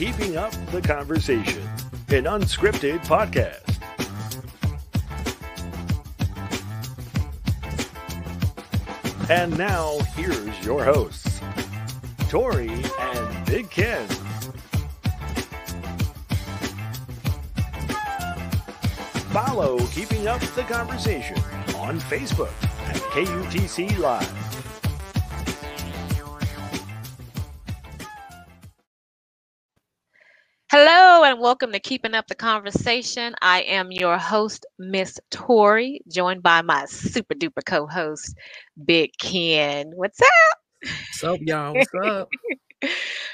Keeping Up the Conversation, an unscripted podcast. And now, here's your hosts, Tori and Big Ken. Follow Keeping Up the Conversation on Facebook at KUTC Live. And welcome to Keeping Up the Conversation. I am your host, Miss Tori, joined by my super duper co-host, Big Ken. What's up? What's up, y'all? What's up?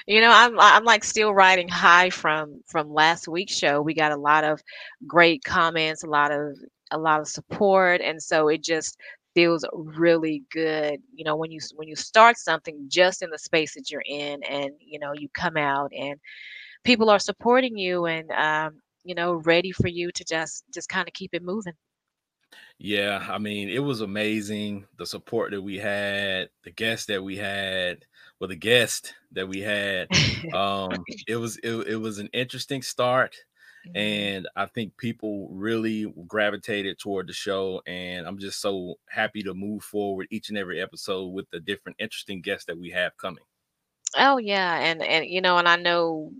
you know, I'm I'm like still riding high from from last week's show. We got a lot of great comments, a lot of a lot of support, and so it just feels really good you know when you when you start something just in the space that you're in and you know you come out and people are supporting you and um, you know ready for you to just just kind of keep it moving yeah i mean it was amazing the support that we had the guests that we had well the guest that we had um it was it, it was an interesting start mm-hmm. and i think people really gravitated toward the show and i'm just so happy to move forward each and every episode with the different interesting guests that we have coming oh yeah and and you know and i know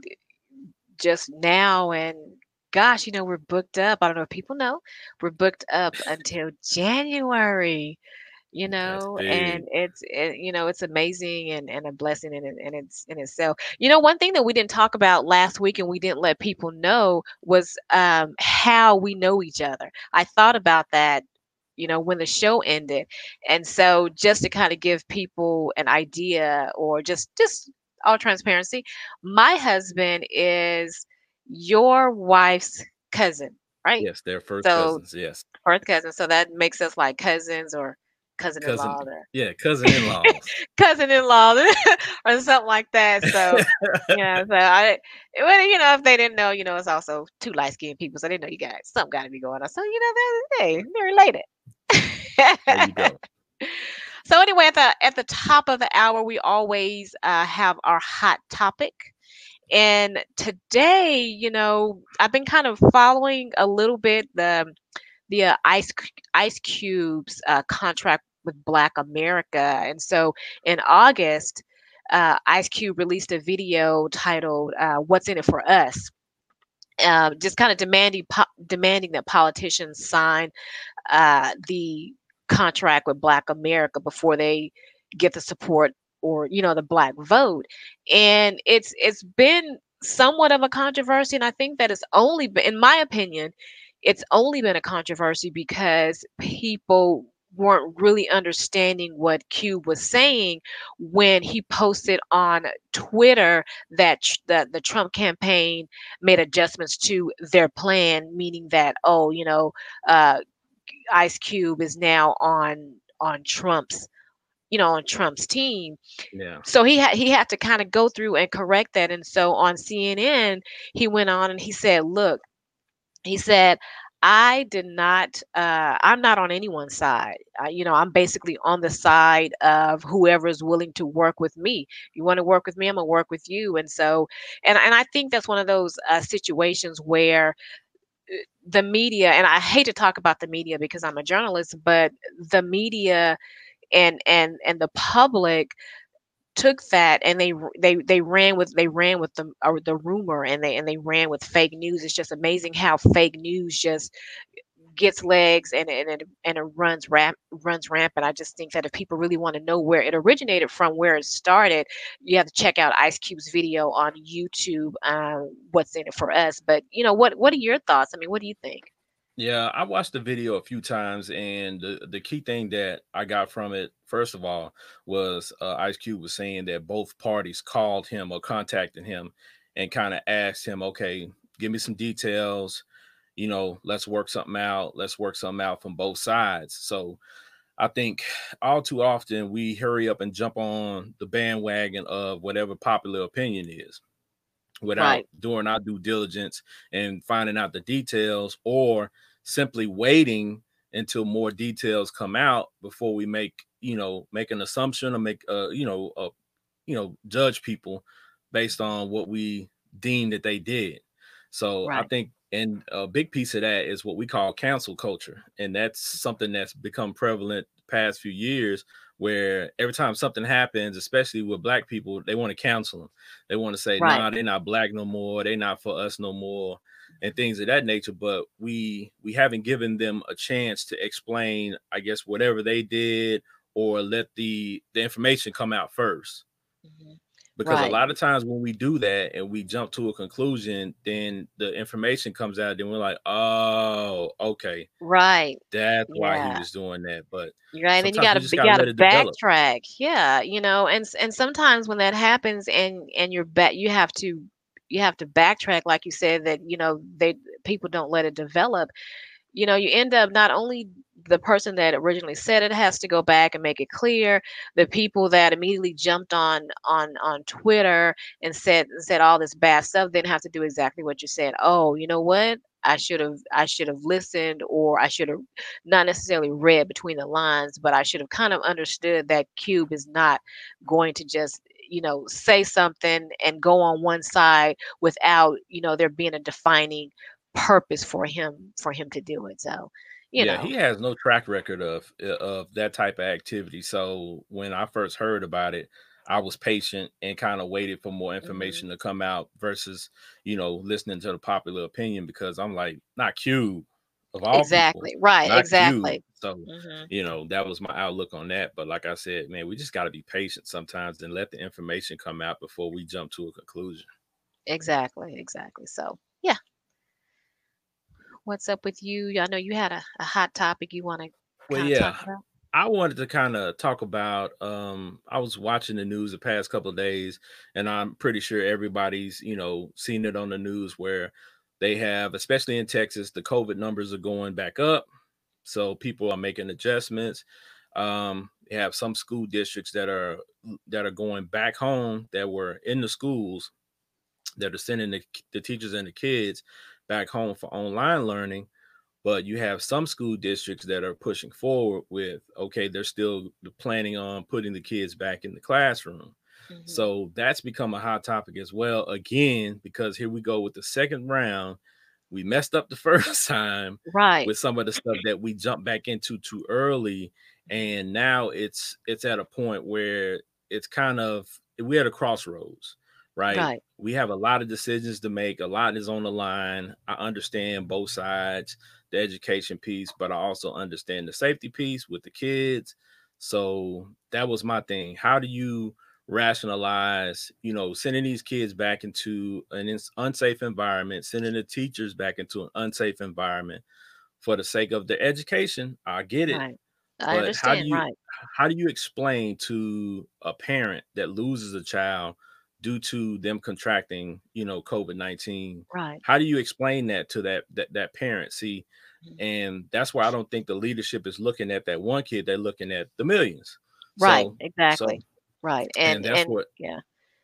just now and gosh, you know, we're booked up. I don't know if people know, we're booked up until January, you know, and it's, it, you know, it's amazing and, and a blessing in, in, its, in itself. You know, one thing that we didn't talk about last week and we didn't let people know was um, how we know each other. I thought about that you know when the show ended and so just to kind of give people an idea or just just all transparency, my husband is your wife's cousin, right? Yes, they're first so, cousins. Yes, first cousin. So that makes us like cousins or cousin-in-law. Cousin, yeah, cousin-in-law, cousin-in-law, or something like that. So yeah, so I, well, you know, if they didn't know, you know, it's also two light-skinned people, so they know you got something got to be going on. So you know, they're, hey, they're related. there you go. So anyway, at the at the top of the hour, we always uh, have our hot topic. And today, you know, I've been kind of following a little bit the the uh, Ice Ice Cube's uh, contract with Black America, and so in August, uh, Ice Cube released a video titled uh, "What's in It for Us." Uh, just kind of demanding po- demanding that politicians sign uh, the contract with Black America before they get the support or you know the black vote. And it's it's been somewhat of a controversy and i think that it's only been in my opinion it's only been a controversy because people weren't really understanding what Cube was saying when he posted on Twitter that the, the Trump campaign made adjustments to their plan, meaning that, oh, you know, uh, Ice Cube is now on on Trump's you know on Trump's team. Yeah. So he had he had to kind of go through and correct that and so on CNN he went on and he said, "Look, he said I did not, uh, I'm not on anyone's side. Uh, you know, I'm basically on the side of whoever is willing to work with me. You want to work with me, I'm going to work with you. And so, and, and I think that's one of those uh, situations where the media and i hate to talk about the media because i'm a journalist but the media and and and the public took that and they they they ran with they ran with the or the rumor and they and they ran with fake news. It's just amazing how fake news just gets legs and and it, and it runs ramp runs rampant. I just think that if people really want to know where it originated from, where it started, you have to check out Ice Cube's video on YouTube. Um, what's in it for us? But you know, what what are your thoughts? I mean, what do you think? Yeah, I watched the video a few times, and the, the key thing that I got from it, first of all, was uh, Ice Cube was saying that both parties called him or contacted him and kind of asked him, okay, give me some details you know, let's work something out. Let's work something out from both sides. So I think all too often we hurry up and jump on the bandwagon of whatever popular opinion is without right. doing our due diligence and finding out the details or simply waiting until more details come out before we make you know make an assumption or make uh you know uh, you know judge people based on what we deem that they did. So right. I think and a big piece of that is what we call cancel culture. And that's something that's become prevalent past few years where every time something happens, especially with black people, they want to cancel them. They want to say, right. nah, they're not black no more, they're not for us no more, and things of that nature. But we we haven't given them a chance to explain, I guess, whatever they did or let the the information come out 1st mm-hmm because right. a lot of times when we do that and we jump to a conclusion then the information comes out then we're like oh okay. Right. That's yeah. why he was doing that but right and you gotta you gotta, gotta backtrack. Yeah you know and and sometimes when that happens and and you're back you have to you have to backtrack like you said that you know they people don't let it develop. You know you end up not only the person that originally said it has to go back and make it clear. The people that immediately jumped on on on Twitter and said said all this bad stuff then have to do exactly what you said. Oh, you know what? I should have I should have listened or I should have not necessarily read between the lines, but I should have kind of understood that Cube is not going to just you know say something and go on one side without you know there being a defining purpose for him for him to do it so you yeah, know. he has no track record of uh, of that type of activity. So when I first heard about it, I was patient and kind of waited for more mm-hmm. information mm-hmm. to come out versus, you know, listening to the popular opinion because I'm like, not Cube of all exactly people, right, exactly. Cube. So mm-hmm. you know, that was my outlook on that. But like I said, man, we just got to be patient sometimes and let the information come out before we jump to a conclusion. Exactly, exactly. So what's up with you? I know you had a, a hot topic you want to. Well, yeah, I wanted to kind of talk about. Um, I was watching the news the past couple of days, and I'm pretty sure everybody's you know seen it on the news where they have, especially in Texas, the COVID numbers are going back up, so people are making adjustments. Um, they have some school districts that are that are going back home that were in the schools that are sending the, the teachers and the kids back home for online learning but you have some school districts that are pushing forward with okay they're still planning on putting the kids back in the classroom. Mm-hmm. so that's become a hot topic as well again because here we go with the second round. We messed up the first time right. with some of the stuff that we jumped back into too early and now it's it's at a point where it's kind of we're at a crossroads right? right? We have a lot of decisions to make. A lot is on the line. I understand both sides, the education piece, but I also understand the safety piece with the kids. So that was my thing. How do you rationalize, you know, sending these kids back into an unsafe environment, sending the teachers back into an unsafe environment for the sake of the education? I get it. Right. I but understand, how do you right. how do you explain to a parent that loses a child due to them contracting, you know, COVID nineteen. Right. How do you explain that to that that that parent? See, mm-hmm. and that's why I don't think the leadership is looking at that one kid; they're looking at the millions. Right. So, exactly. So, right. And, and that's and, what. Yeah.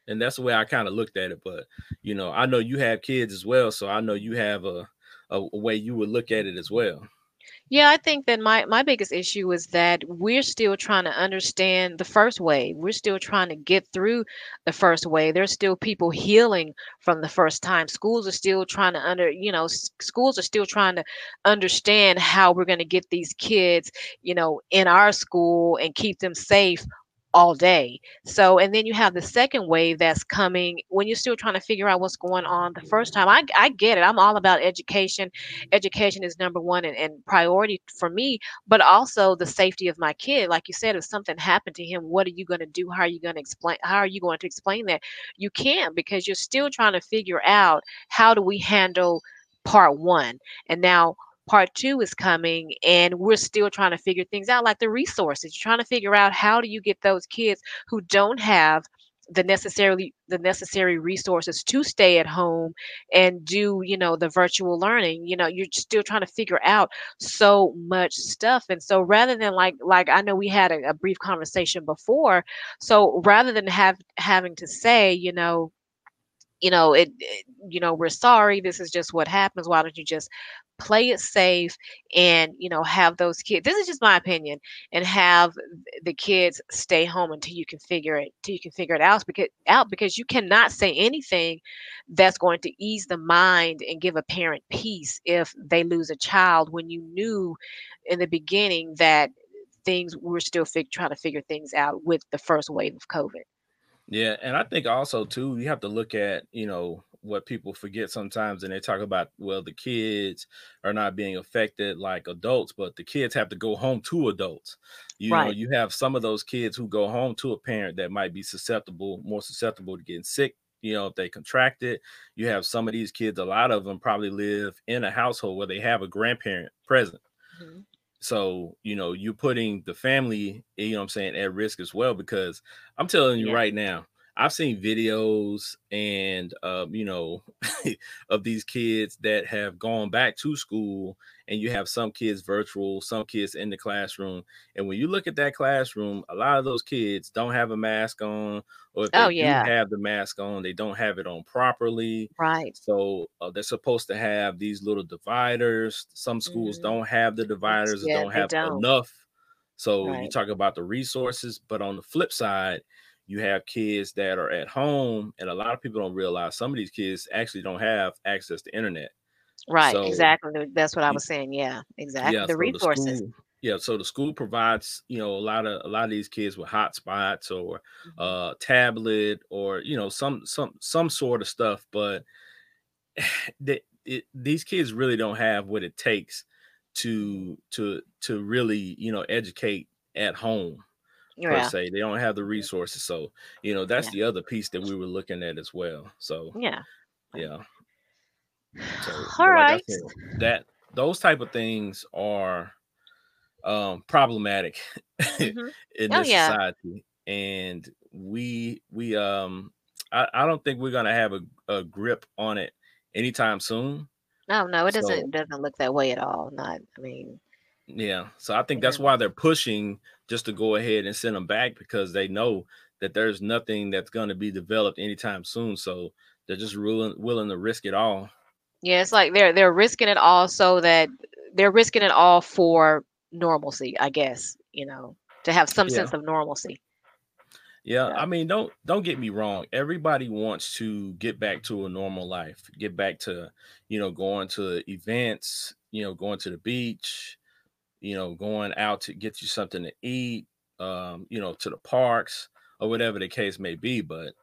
And that's the way I kind of looked at it. But you know, I know you have kids as well, so I know you have a a, a way you would look at it as well. Yeah, I think that my my biggest issue is that we're still trying to understand the first wave. We're still trying to get through the first wave. There's still people healing from the first time. Schools are still trying to under, you know, schools are still trying to understand how we're going to get these kids, you know, in our school and keep them safe all day. So, and then you have the second wave that's coming when you're still trying to figure out what's going on the first time. I, I get it. I'm all about education. Education is number one and, and priority for me, but also the safety of my kid. Like you said, if something happened to him, what are you going to do? How are you going to explain? How are you going to explain that? You can't because you're still trying to figure out how do we handle part one. And now part two is coming and we're still trying to figure things out like the resources you're trying to figure out how do you get those kids who don't have the necessarily the necessary resources to stay at home and do you know the virtual learning you know you're still trying to figure out so much stuff. And so rather than like like i know we had a, a brief conversation before so rather than have having to say you know you know it, it you know we're sorry this is just what happens why don't you just play it safe and you know have those kids this is just my opinion and have the kids stay home until you can figure it until you can figure it out because out because you cannot say anything that's going to ease the mind and give a parent peace if they lose a child when you knew in the beginning that things we're still fig- trying to figure things out with the first wave of covid yeah and i think also too you have to look at you know what people forget sometimes and they talk about well the kids are not being affected like adults but the kids have to go home to adults you right. know you have some of those kids who go home to a parent that might be susceptible more susceptible to getting sick you know if they contract it you have some of these kids a lot of them probably live in a household where they have a grandparent present mm-hmm. So you know you're putting the family eh, you know i'm saying at risk as well because i'm telling you yeah. right now I've seen videos and um, you know of these kids that have gone back to school, and you have some kids virtual, some kids in the classroom. And when you look at that classroom, a lot of those kids don't have a mask on, or if they oh, yeah. do have the mask on, they don't have it on properly. Right. So uh, they're supposed to have these little dividers. Some schools mm-hmm. don't have the dividers, yeah, or don't have don't. enough. So right. you talk about the resources, but on the flip side you have kids that are at home and a lot of people don't realize some of these kids actually don't have access to internet. Right so, exactly that's what i was saying yeah exactly yeah, the so resources. the school, yeah so the school provides you know a lot of a lot of these kids with hotspots or mm-hmm. uh tablet or you know some some some sort of stuff but they, it, these kids really don't have what it takes to to to really you know educate at home per yeah. se. They don't have the resources. So, you know, that's yeah. the other piece that we were looking at as well. So yeah. Yeah. So, All right. Said, that those type of things are um problematic mm-hmm. in oh, this yeah. society. And we we um I, I don't think we're gonna have a, a grip on it anytime soon. No, no, it doesn't doesn't look that way at all. Not I mean yeah. So I think that's why they're pushing just to go ahead and send them back because they know that there's nothing that's going to be developed anytime soon. So they're just willing willing to risk it all. Yeah, it's like they're they're risking it all so that they're risking it all for normalcy, I guess, you know, to have some yeah. sense of normalcy. Yeah, yeah, I mean, don't don't get me wrong. Everybody wants to get back to a normal life, get back to, you know, going to events, you know, going to the beach, you know, going out to get you something to eat, um, you know, to the parks or whatever the case may be. But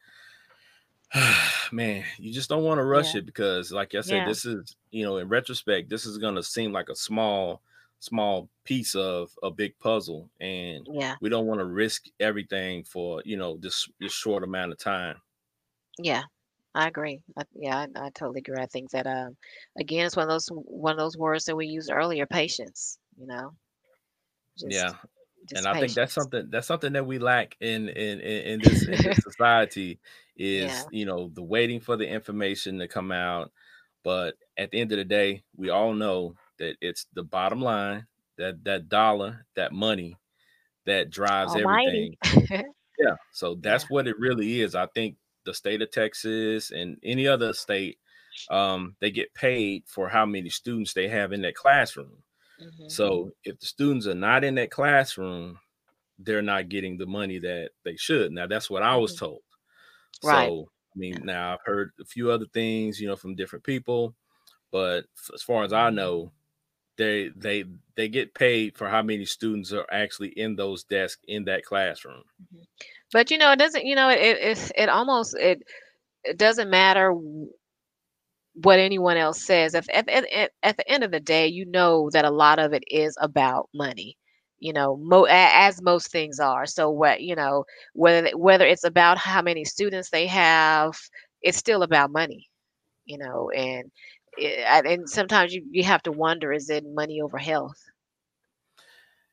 man, you just don't want to rush yeah. it because, like I said, yeah. this is, you know, in retrospect, this is going to seem like a small, small piece of a big puzzle. And yeah, we don't want to risk everything for, you know, this, this short amount of time. Yeah. I agree. I, yeah, I, I, totally agree. I think that um, again, it's one of those one of those words that we used earlier, patience you know just, yeah just and i think that's something that's something that we lack in in in, in this, in this society is yeah. you know the waiting for the information to come out but at the end of the day we all know that it's the bottom line that that dollar that money that drives Almighty. everything yeah so that's yeah. what it really is i think the state of texas and any other state um, they get paid for how many students they have in that classroom Mm-hmm. So if the students are not in that classroom, they're not getting the money that they should. Now that's what I was mm-hmm. told. Right. So I mean, now I've heard a few other things, you know, from different people, but as far as I mm-hmm. know, they they they get paid for how many students are actually in those desks in that classroom. But you know, it doesn't. You know, it it it almost it it doesn't matter what anyone else says. At, at, at, at the end of the day, you know that a lot of it is about money you know mo- as most things are so what you know whether whether it's about how many students they have it's still about money you know and and sometimes you, you have to wonder is it money over health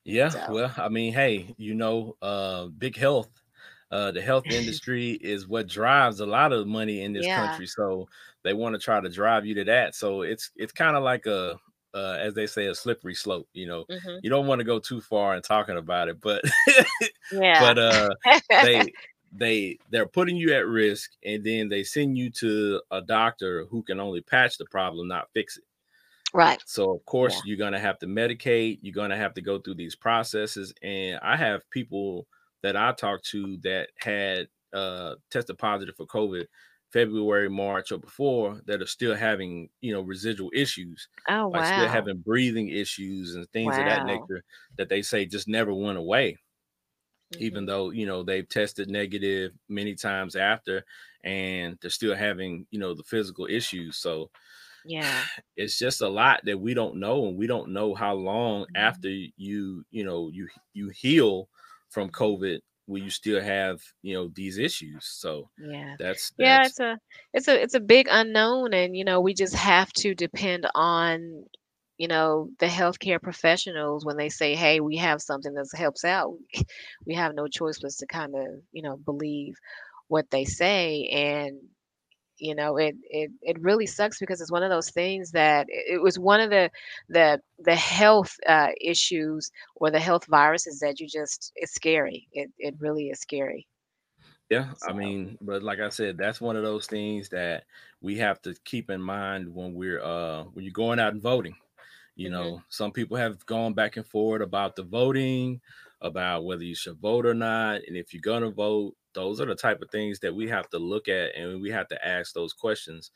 yeah so. well i mean hey you know uh big health uh the health industry is what drives a lot of money in this yeah. country so they want to try to drive you to that. So it's it's kind of like a uh, as they say, a slippery slope. You know, mm-hmm. you don't want to go too far in talking about it, but yeah, but uh, they they they're putting you at risk and then they send you to a doctor who can only patch the problem not fix it right so of course Yeah. you're going to have to medicate you're going to have to go through these processes and i have people that i talked to that had uh tested positive for covid february march or before that are still having you know residual issues oh like wow still having breathing issues and things of that nature that they say just never went away even Mhm. though you know they've tested negative many times after and they're still having you know the physical issues so yeah it's just a lot that we don't know and we don't know how long Mhm. after you you know you you heal from Mm-hmm. covid will you still have you know these issues so yeah. that's yeah it's a it's a it's a big unknown and you know we just have to depend on you know the healthcare professionals when they say hey we have something that helps out. We have no choice but to kind of you know believe what they say and you know it it it really sucks because it's one of those things that it was one of the the the health uh, issues or the health viruses that you just it's scary it it really is scary Yeah, I mean, but like I said, that's one of those things that we have to keep in mind when we're uh when you're going out and voting. You Mhm. know, some people have gone back and forth about the voting, about whether you should vote or not, and if you're gonna vote, those are the type of things that we have to look at and we have to ask those questions.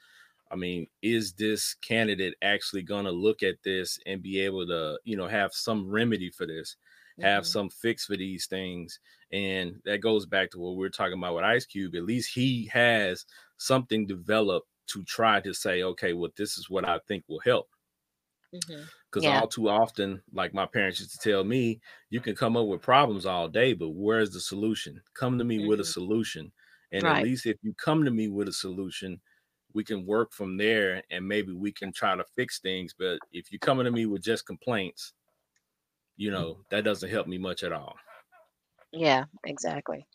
I mean, is this candidate actually gonna look at this and be able to, you know, have some remedy for this? have Mhm. some fix for these things. And that goes back to what we are talking about with Ice Cube. At least he has something developed to try to say, okay, well, this is what I think will help. Mhm. Because Yeah. all too often, like my parents used to tell me, you can come up with problems all day, but where's the solution? Come to me with a Mhm. solution. And Right. at least if you come to me with a solution, we can work from there and maybe we can try to fix things. But if you're coming to me with just complaints, you know, that doesn't help me much at all. Yeah, exactly.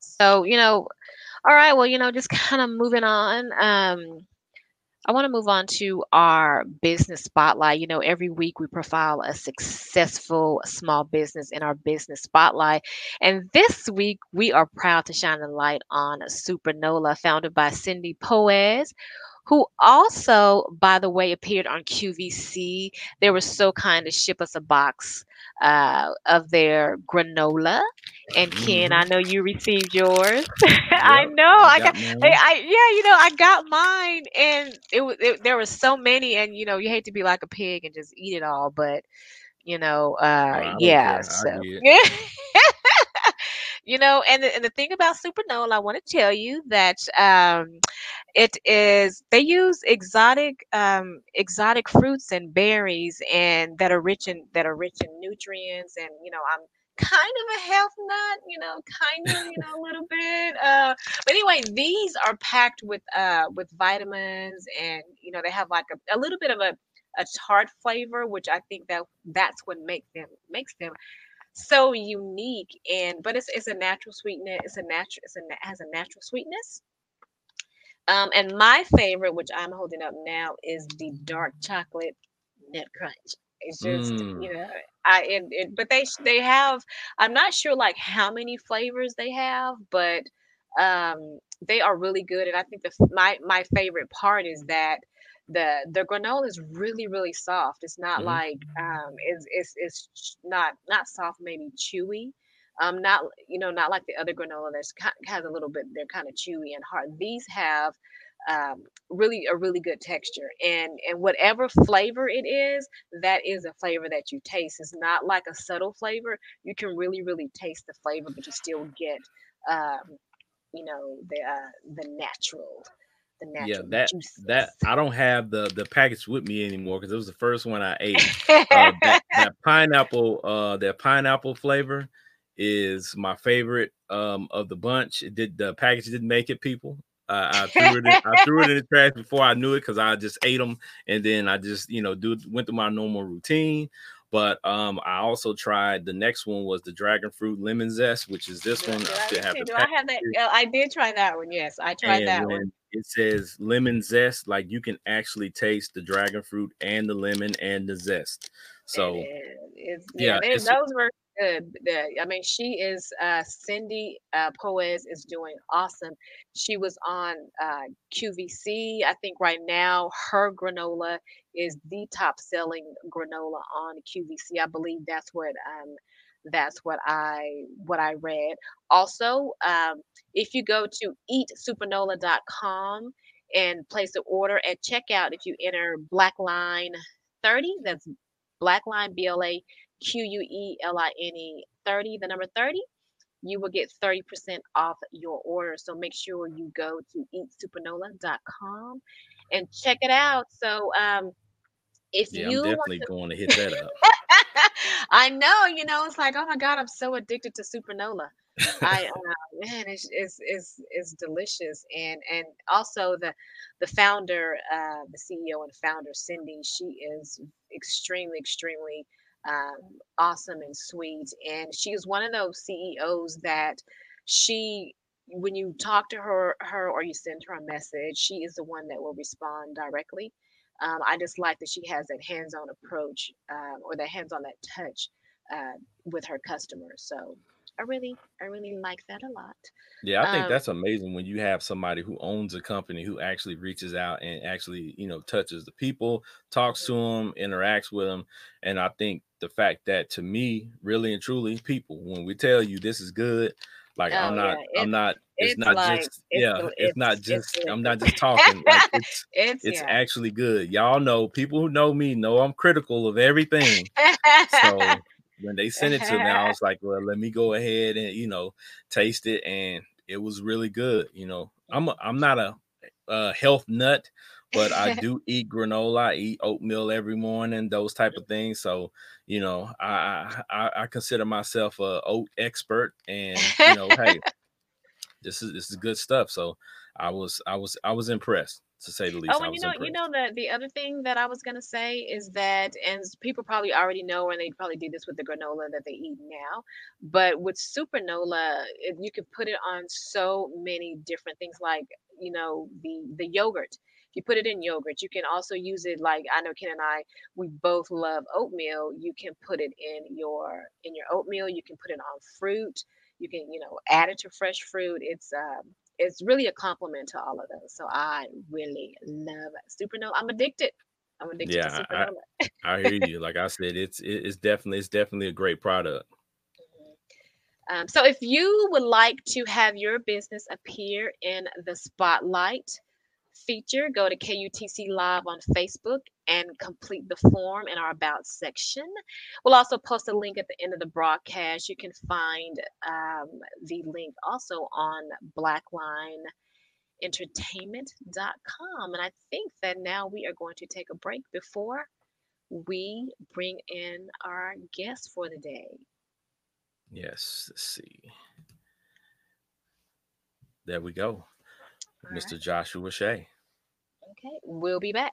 So, you know, all right, well, you know, just kind of moving on. Um, I want to move on to our business spotlight. You know, every week we profile a successful small business in our business spotlight. And this week we are proud to shine a light on Supernola, founded by Cindy Poez, who also, by the way, appeared on QVC. They were so kind to ship us a box uh, of their granola. And Ken, Mhm. I know you received yours. I know. I got mine. Hey, I yeah, you know, I got mine, and it was it, there were so many, and you know, you hate to be like a pig and just eat it all, but you know, Oh, uh, I yeah. So yeah, you know, and the, and the thing about Supernola, I want to tell you that um, it is they use exotic um, exotic fruits and berries, and that are rich in that are rich in nutrients, and you know, I'm kind of a health nut, you know, kind of, you know, a little bit. Uh, but anyway, these are packed with uh with vitamins, and you know, they have like a, a little bit of a a tart flavor, which I think that that's what makes them makes them so unique. And but it's it's a natural sweetness. It's a natural. It's a has a natural sweetness. Um, and my favorite, which I'm holding up now, is the dark chocolate nut crunch. It's just Mm. you know, I it, it but they they have. I'm not sure like how many flavors they have, but um, they are really good. And I think the my my favorite part is that the the granola is really really soft. It's not Mhm. like um, it's it's it's not not soft, maybe chewy. Um, not you know not like the other granola that's has a little bit. They're kind of chewy and hard. These have um, really a really good texture and and whatever flavor it is that is a flavor that you taste it's not like a subtle flavor you can really really taste the flavor but you still get um you know the uh the natural the natural Yeah, that juices. that I don't have the the package with me anymore because it was the first one I ate. Uh, that, that pineapple, uh, that pineapple flavor is my favorite um of the bunch. It did the package didn't make it, people. Uh, I threw it. In, I threw it in the trash before I knew it because I just ate them, and then I just you know do went through my normal routine. But um, I also tried the next one was the dragon fruit lemon zest, which is this one. do I still have do I have that? I did try that one. Yes, I tried And that one. It says lemon zest, like you can actually taste the dragon fruit and the lemon and the zest. So It yeah, yeah, those were good. I mean, she is uh, Cindy uh, Poes is doing awesome. She was on uh, QVC. I think right now her granola is the top selling granola on QVC. I believe that's what um, that's what I what I read. Also, um, if you go to eatsupernola.com and place an order at checkout, if you enter Black Line 30, that's Black Line B L A Q U E L I N E 30, the number 30, you will get 30% off your order. So make sure you go to eatsupernola.com and check it out. So um, if Yeah, you I'm definitely to going to hit that up. I know, you know, it's like, oh my God, I'm so addicted to Supernola. I uh, man, it's, it's it's it's delicious, and and also the the founder, uh, the CEO and founder, Cindy, she is extremely extremely um, awesome and sweet, and she is one of those CEOs that she when you talk to her her or you send her a message, she is the one that will respond directly. Um, I just like that she has that hands-on approach um, or that hands-on that touch uh, with her customers. So I really, I really like that a lot. Yeah, I think Um, that's amazing when you have somebody who owns a company who actually reaches out and actually, you know, touches the people, talks to them, interacts with them. And I think the fact that to me, really and truly, people, when we tell you this is good, like oh, I'm oh not, yeah, I'm not, it's it's not like just, it's yeah, it's not it's it's just, I'm not just talking. Like it's, it's it's yeah. actually good. Y'all know, people who know me know I'm critical of everything. So when they sent it to me, I was like, well, let me go ahead and you know taste it, and it was really good. You know, I'm a, I'm not a, a health nut, but I do eat granola, I eat oatmeal every morning, those type of things. So you know, I I, I consider myself a oat expert, and you know, hey, this is this is good stuff. So I was I was I was impressed to say the least. Oh, and you know, you know impressed. the the other thing that I was gonna say is that, and people probably already know, and they probably do this with the granola that they eat now, but with supernola, you can put it on so many different things, like you know the the yogurt. If you put it in yogurt, you can also use it like I know Ken and I, we both love oatmeal. You can put it in your in your oatmeal. You can put it on fruit. You can, you know, add it to fresh fruit. It's um it's really a compliment to all of those. So I really love Supernola. I'm addicted. I'm addicted Yeah, I Supernola. I I hear you. Like I said, it's it's definitely it's definitely a great product. Um, so if you would like to have your business appear in the spotlight feature, go to KUTC Live on Facebook and complete the form in our About section. We'll also post a link at the end of the broadcast. You can find um, the link also on blaquelineentertainment.com. And I think that now we are going to take a break before we bring in our guest for the day. Yes, let's see. There we go. All Mr. right. Joshua Shea. Okay, we'll be back.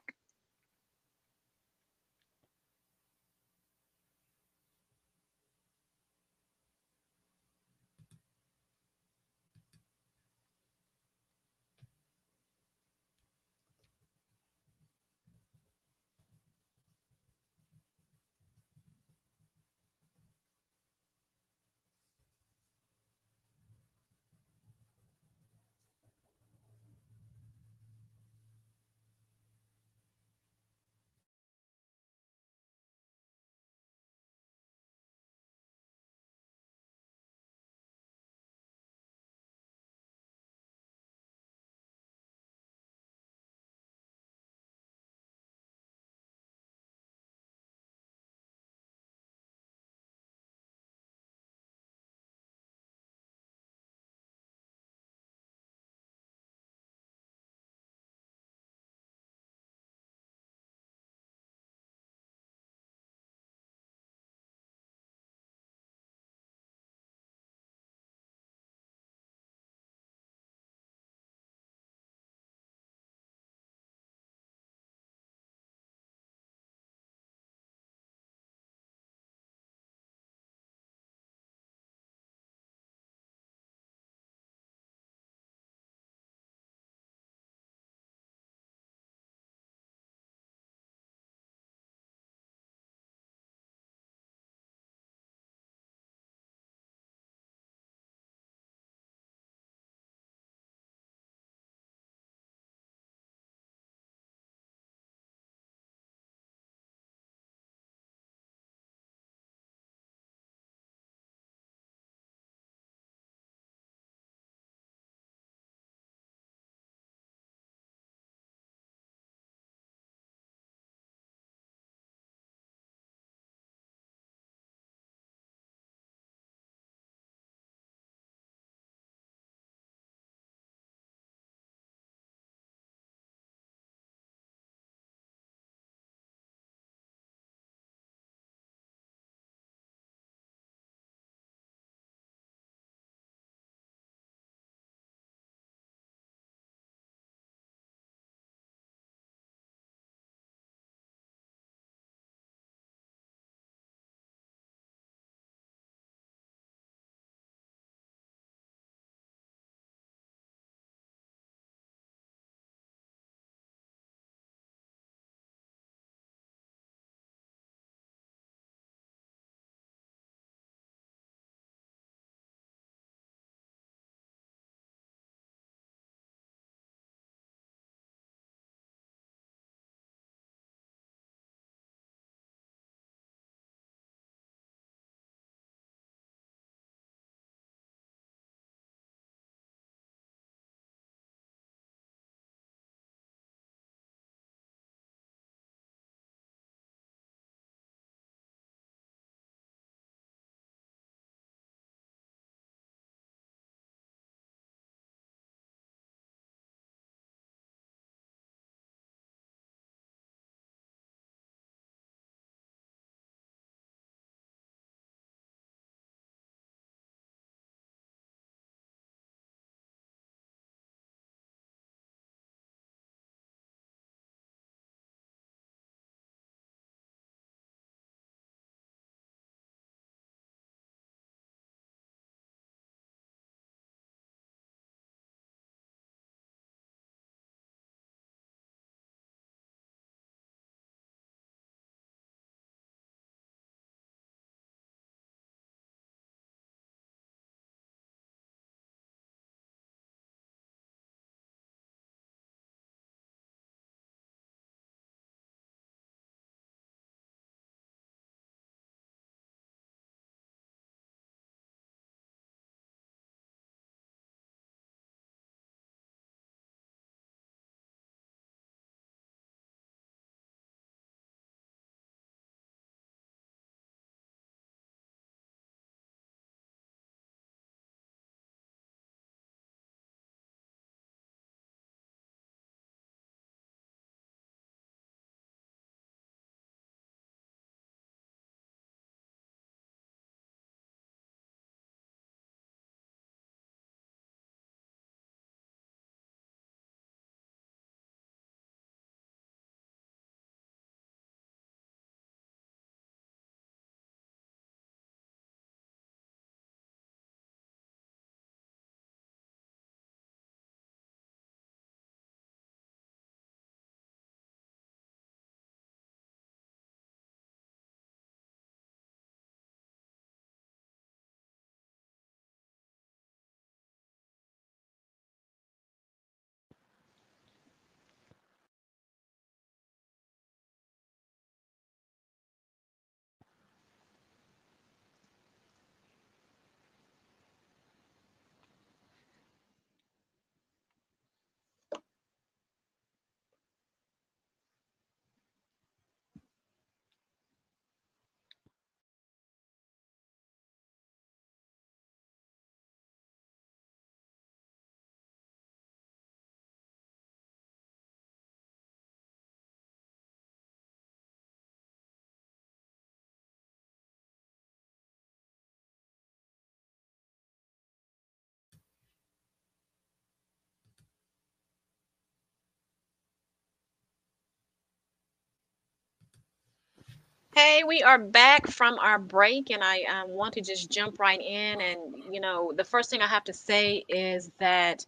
Hey, we are back from our break, and I um, want to just jump right in. And, you know, the first thing I have to say is that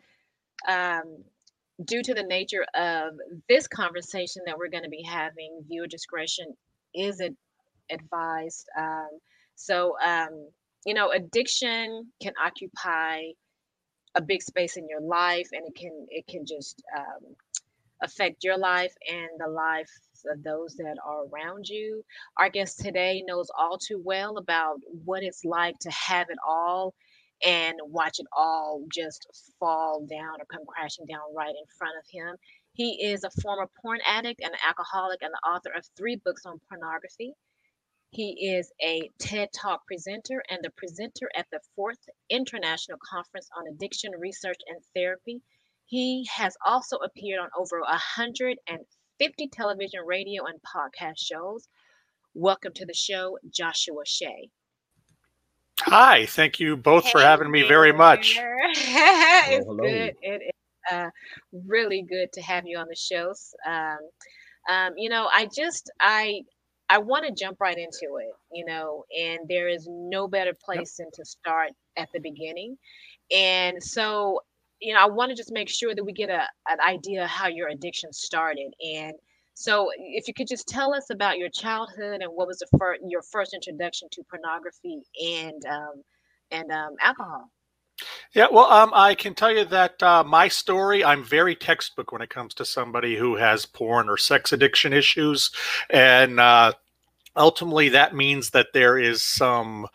um, due to the nature of this conversation that we're going to be having, viewer discretion is it advised. Um, so, um, you know, addiction can occupy a big space in your life, and it can it can just um, affect your life and the life of those that are around you. Our guest today knows all too well about what it's like to have it all and watch it all just fall down or come crashing down right in front of him. He is a former porn addict and alcoholic and the author of three books on pornography. He is a TED Talk presenter and the presenter at the fourth International Conference on Addiction Research and Therapy. He has also appeared on over 150 television, radio, and podcast shows. Welcome to the show, Joshua Shea. Hi, thank you both hey for having me very much. it's well, good. It is uh, really good to have you on the show. Um, um, you know, I just I I want to jump right into it. You know, and there is no better place yep. than to start at the beginning. And so, you know, I want to just make sure that we get a an idea how your addiction started and so, if you could just tell us about your childhood and what was the first, your first introduction to pornography and um, and um, alcohol. Yeah, well, um, I can tell you that uh, my story, I'm very textbook when it comes to somebody who has porn or sex addiction issues. And uh, ultimately, that means that there is some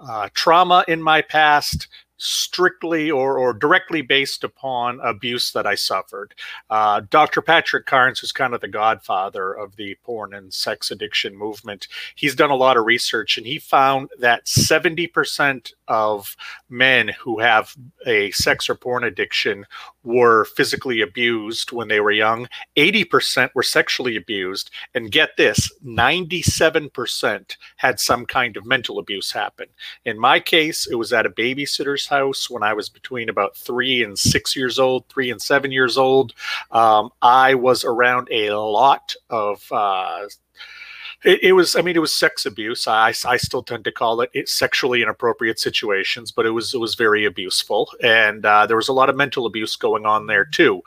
uh, trauma in my past, strictly or, or directly based upon abuse that I suffered. Uh, Dr. Patrick Carnes, who's kind of the godfather of the porn and sex addiction movement, he's done a lot of research and he found that 70% of men who have a sex or porn addiction were physically abused when they were young, 80% were sexually abused, and get this 97% had some kind of mental abuse happen. In my case, it was at a babysitter's house when I was between about three and six years old, three and seven years old. Um, I was around a lot of uh, it, it, was i mean it was sex abuse. I, I still tend to call it, sexually inappropriate situations but it was it was very abuseful. And uh, there was a lot of mental abuse going on there too.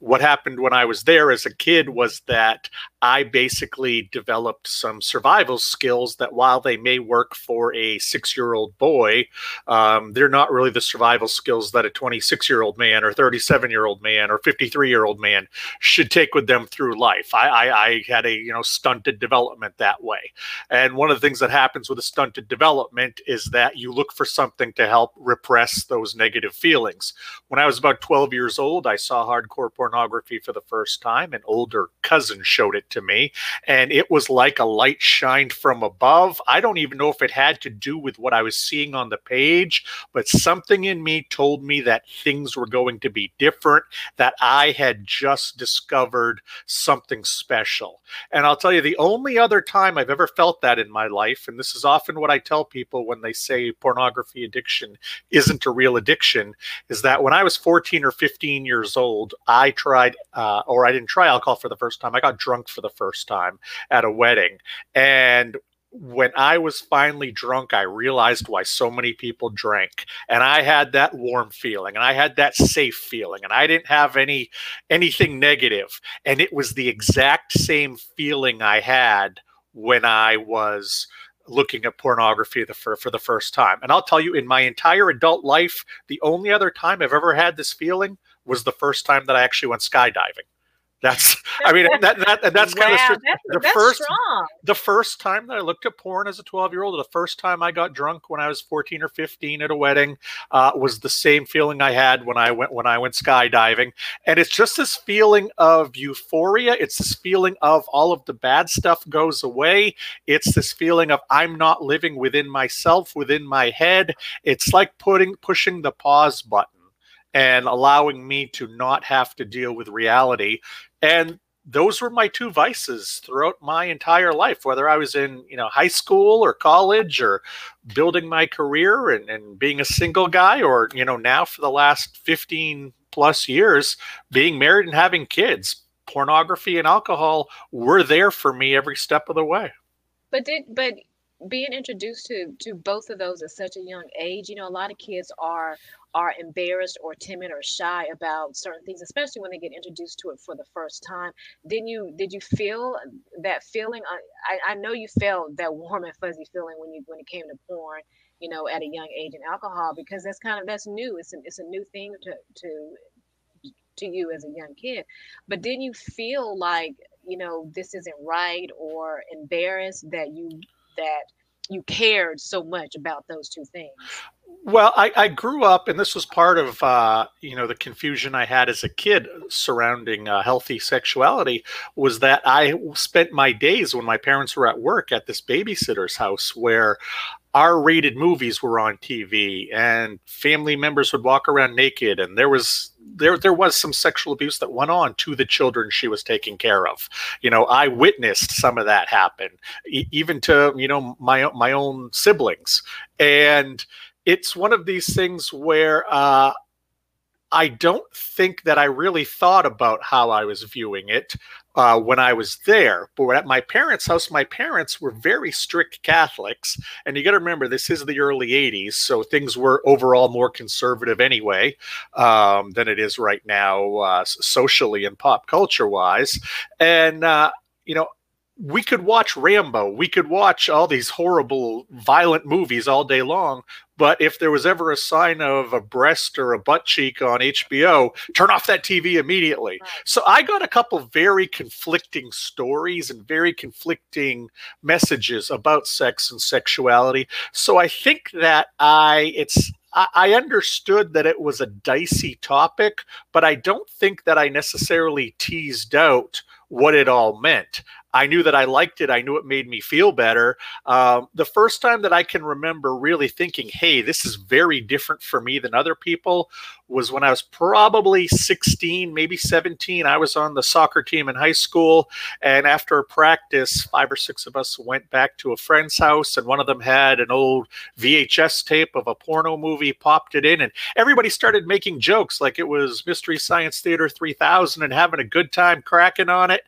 What happened when I was there as a kid was that I basically developed some survival skills that, while they may work for a six year old boy, um, they're not really the survival skills that a 26 year old man or 37 year old man or 53 year old man should take with them through life. I, I, I had a you know stunted development that way, and one of the things that happens with a stunted development is that you look for something to help repress those negative feelings. When I was about 12 years old, I saw hardcore pornography for the first time. An older cousin showed it to me. And it was like a light shined from above. I don't even know if it had to do with what I was seeing on the page, but something in me told me that things were going to be different, that I had just discovered something special. And I'll tell you, the only other time I've ever felt that in my life, and this is often what I tell people when they say pornography addiction isn't a real addiction, is that when I was 14 or 15 years old, I tried, uh, or I didn't try alcohol for the first time. I got drunk for the first time at a wedding. And when I was finally drunk, I realized why so many people drank. And I had that warm feeling and I had that safe feeling and I didn't have any anything negative. And it was the exact same feeling I had when I was looking at pornography the, for, for the first time. And I'll tell you, in my entire adult life, the only other time I've ever had this feeling was the first time that I actually went skydiving. That's, I mean, that, that that's wow, kind of that's, the that's first, strong. the first time that I looked at porn as a 12 year old, the first time I got drunk when I was 14 or 15 at a wedding, uh, was the same feeling I had when I went, when I went skydiving. And it's just this feeling of euphoria. It's this feeling of all of the bad stuff goes away. It's this feeling of I'm not living within myself, within my head. It's like putting, pushing the pause button and allowing me to not have to deal with reality. And those were my two vices throughout my entire life, whether I was in, you know, high school or college or building my career and, and being a single guy, or, you know, now for the last 15 plus years, being married and having kids. Pornography and alcohol were there for me every step of the way. But did but being introduced to to both of those at such a young age, you know, a lot of kids are are embarrassed or timid or shy about certain things, especially when they get introduced to it for the first time. Did you did you feel that feeling? Uh, I, I know you felt that warm and fuzzy feeling when you when it came to porn, you know, at a young age and alcohol because that's kind of that's new. It's a, it's a new thing to to to you as a young kid. But didn't you feel like you know this isn't right or embarrassed that you that you cared so much about those two things? Well, I, I grew up, and this was part of uh, you know the confusion I had as a kid surrounding uh, healthy sexuality. Was that I spent my days when my parents were at work at this babysitter's house where R-rated movies were on TV, and family members would walk around naked, and there was there there was some sexual abuse that went on to the children she was taking care of. You know, I witnessed some of that happen, e- even to you know my my own siblings, and it's one of these things where uh, I don't think that I really thought about how I was viewing it uh, when I was there. But at my parents' house, my parents were very strict Catholics. And you got to remember, this is the early 80s. So things were overall more conservative anyway um, than it is right now, uh, socially and pop culture wise. And, uh, you know, we could watch Rambo. We could watch all these horrible, violent movies all day long. But if there was ever a sign of a breast or a butt cheek on HBO, turn off that TV immediately. So I got a couple very conflicting stories and very conflicting messages about sex and sexuality. So I think that I it's I understood that it was a dicey topic, but I don't think that I necessarily teased out what it all meant. I knew that I liked it. I knew it made me feel better. Um, the first time that I can remember really thinking, hey, this is very different for me than other people was when I was probably 16, maybe 17. I was on the soccer team in high school. And after practice, five or six of us went back to a friend's house, and one of them had an old VHS tape of a porno movie, popped it in, and everybody started making jokes like it was Mystery Science Theater 3000 and having a good time cracking on it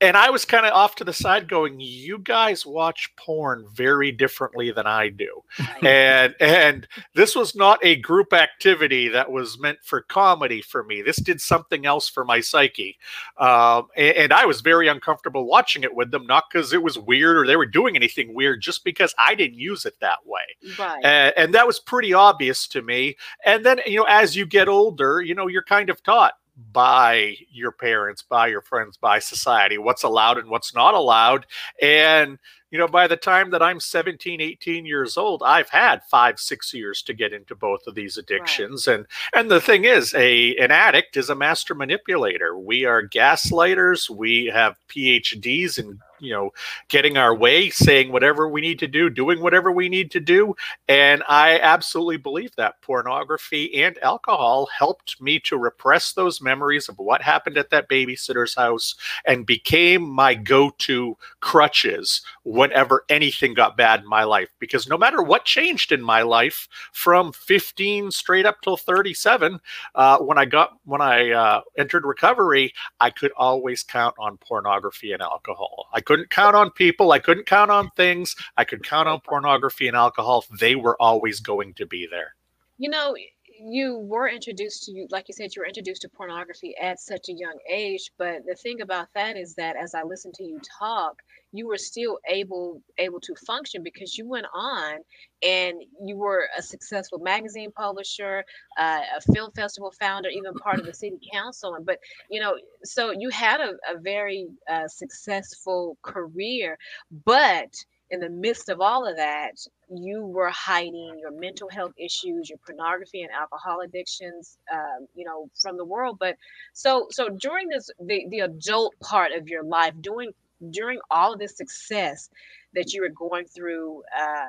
and I was kind of off to the side going, you guys watch porn very differently than I do. and and this was not a group activity that was meant for comedy for me. This did something else for my psyche. Um, and, and, I was very uncomfortable watching it with them, not because it was weird or they were doing anything weird, just because I didn't use it that way. Right. And, and that was pretty obvious to me. And then, you know, as you get older, you know, you're kind of taught by your parents, by your friends, by society, what's allowed and what's not allowed. And, you know, by the time that I'm 17, 18 years old, I've had five, six years to get into both of these addictions. Right. And and the thing is, a an addict is a master manipulator. We are gaslighters, we have PhDs in you know, getting our way, saying whatever we need to do, doing whatever we need to do. And I absolutely believe that pornography and alcohol helped me to repress those memories of what happened at that babysitter's house and became my go to crutches whenever anything got bad in my life. Because no matter what changed in my life from 15 straight up till 37, uh, when I got, when I uh, entered recovery, I could always count on pornography and alcohol. I couldn't count on people. I couldn't count on things. I could count on pornography and alcohol. They were always going to be there. You know, you were introduced to, you like you said, you were introduced to pornography at such a young age. But the thing about that is that as I listen to you talk, you were still able able to function because you went on and you were a successful magazine publisher uh, a film festival founder even part of the city council but you know so you had a, a very uh, successful career but in the midst of all of that you were hiding your mental health issues your pornography and alcohol addictions um, you know from the world but so so during this the, the adult part of your life doing during all of this success that you were going through uh,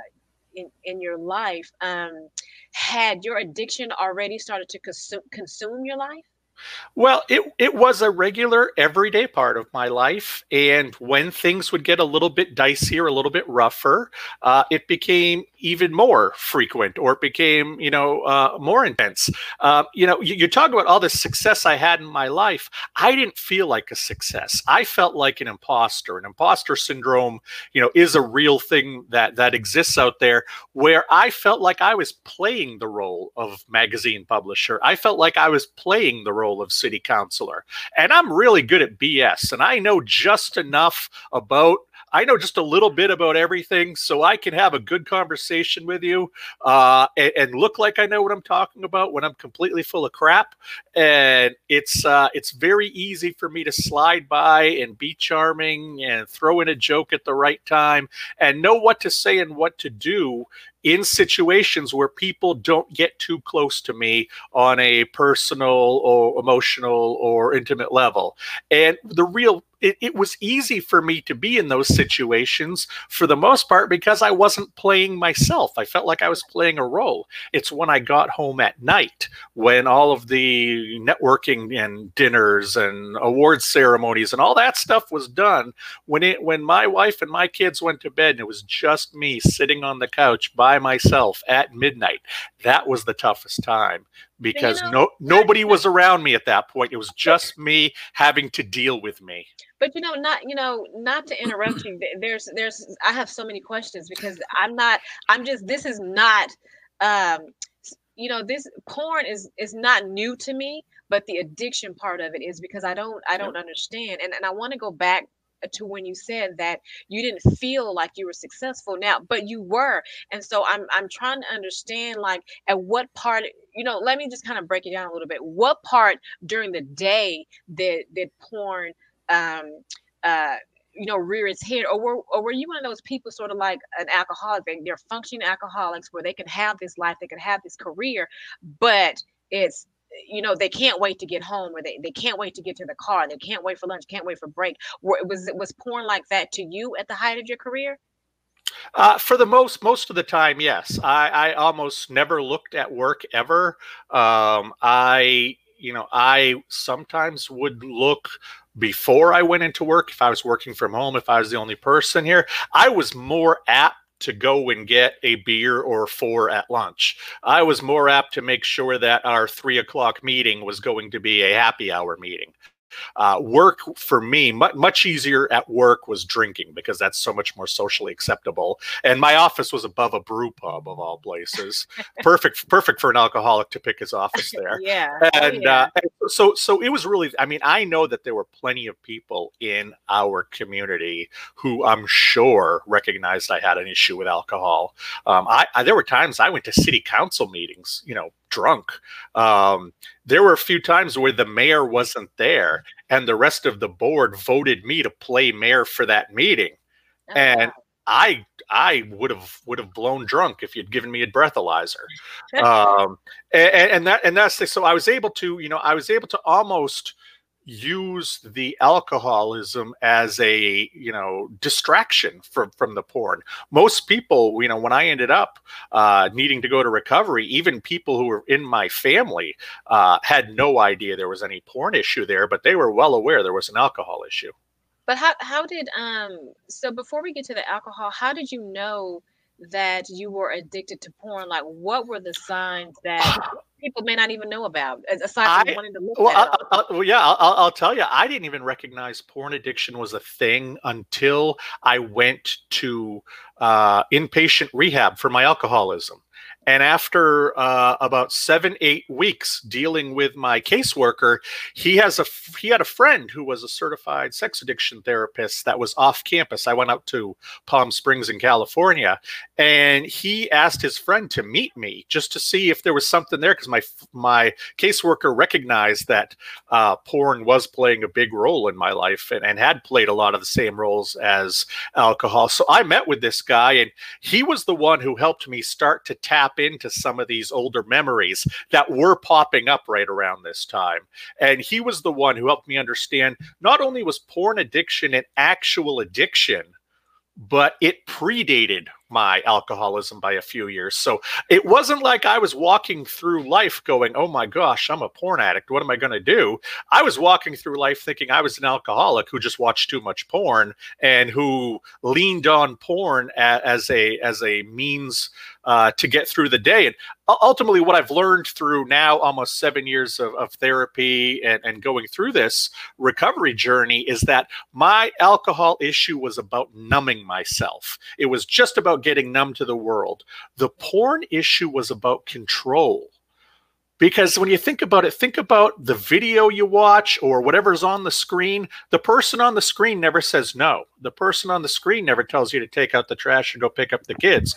in, in your life, um, had your addiction already started to consume, consume your life? Well, it it was a regular everyday part of my life, and when things would get a little bit dicier, a little bit rougher, uh, it became even more frequent, or it became you know uh, more intense. Uh, you know, you, you talk about all the success I had in my life. I didn't feel like a success. I felt like an imposter. An imposter syndrome, you know, is a real thing that that exists out there. Where I felt like I was playing the role of magazine publisher. I felt like I was playing the role of city councilor. And I'm really good at BS, and I know just enough about I know just a little bit about everything, so I can have a good conversation with you uh, and, and, look like I know what I'm talking about when I'm completely full of crap. And it's uh, it's very easy for me to slide by and be charming and throw in a joke at the right time and know what to say and what to do in situations where people don't get too close to me on a personal or emotional or intimate level. And the real it, it, was easy for me to be in those situations for the most part because I wasn't playing myself. I felt like I was playing a role. It's when I got home at night, when all of the networking and dinners and award ceremonies and all that stuff was done, when it when my wife and my kids went to bed and it was just me sitting on the couch by by myself at midnight. That was the toughest time because you know, no nobody was around me at that point. It was just me having to deal with me. But you know, not you know, not to interrupt you. There's there's I have so many questions because I'm not. I'm just. This is not. Um, you know, this porn is is not new to me, but the addiction part of it is because I don't I don't understand, and and I want to go back to when you said that you didn't feel like you were successful now but you were. And so i'm i'm trying to understand like at what part you know let me just kind of break it down a little bit. What part during the day that that porn um uh you know rear its head? Or were, or were you one of those people sort of like an alcoholic they, they're functioning alcoholics where they can have this life they can have this career but it's you know they can't wait to get home or they, they can't wait to get to the car they can't wait for lunch can't wait for break. Was it was porn like that to you at the height of your career? Uh, for the most most of the time yes. I i almost never looked at work ever. Um, i you know i sometimes would look before i went into work if i was working from home if i was the only person here. I was more apt to go and get a beer or four at lunch. I was more apt to make sure that our three o'clock meeting was going to be a happy hour meeting. Uh, work for me, much, much easier at work was drinking because that's so much more socially acceptable. And my office was above a brew pub of all places. perfect, perfect for an alcoholic to pick his office there. yeah. And, yeah. Uh, so, so it was really. I mean, I know that there were plenty of people in our community who I'm sure recognized I had an issue with alcohol. Um, I, I there were times I went to city council meetings, you know, drunk. Um, there were a few times where the mayor wasn't there and the rest of the board voted me to play mayor for that meeting. Oh, and wow. I I would have would have blown drunk if you'd given me a breathalyzer. um, and, and, that and that's the, so I was able to you know I was able to almost use the alcoholism as a you know distraction from from the porn. Most people you know when i ended up uh, needing to go to recovery even people who were in my family uh, had no idea there was any porn issue there but they were well aware there was an alcohol issue. But how, how did um so before we get to the alcohol how did you know that you were addicted to porn like what were the signs that people may not even know about aside from I, wanting to look well, at well yeah I'll, I'll, tell you i didn't even recognize porn addiction was a thing until i went to uh, inpatient rehab for my alcoholism and after uh, about seven, eight weeks dealing with my caseworker, he has a he had a friend who was a certified sex addiction therapist that was off campus. I went out to Palm Springs in California, and he asked his friend to meet me just to see if there was something there because my my caseworker recognized that uh, porn was playing a big role in my life and, and had played a lot of the same roles as alcohol. So I met with this guy, and he was the one who helped me start to tap tap into some of these older memories that were popping up right around this time. And he was the one who helped me understand not only was porn addiction an actual addiction, but it predated my alcoholism by a few years. So it wasn't like I was walking through life going, "Oh my gosh, I'm a porn addict. What am I going to do?" I was walking through life thinking I was an alcoholic who just watched too much porn and who leaned on porn as a as a means uh, to get through the day. And ultimately, what I've learned through now almost seven years of, of therapy and, and going through this recovery journey is that my alcohol issue was about numbing myself. It was just about getting numb to the world. The porn issue was about control. Because when you think about it think about the video you watch or whatever's on the screen. The person on the screen never says no the person on the screen never tells you to take out the trash and go pick up the kids.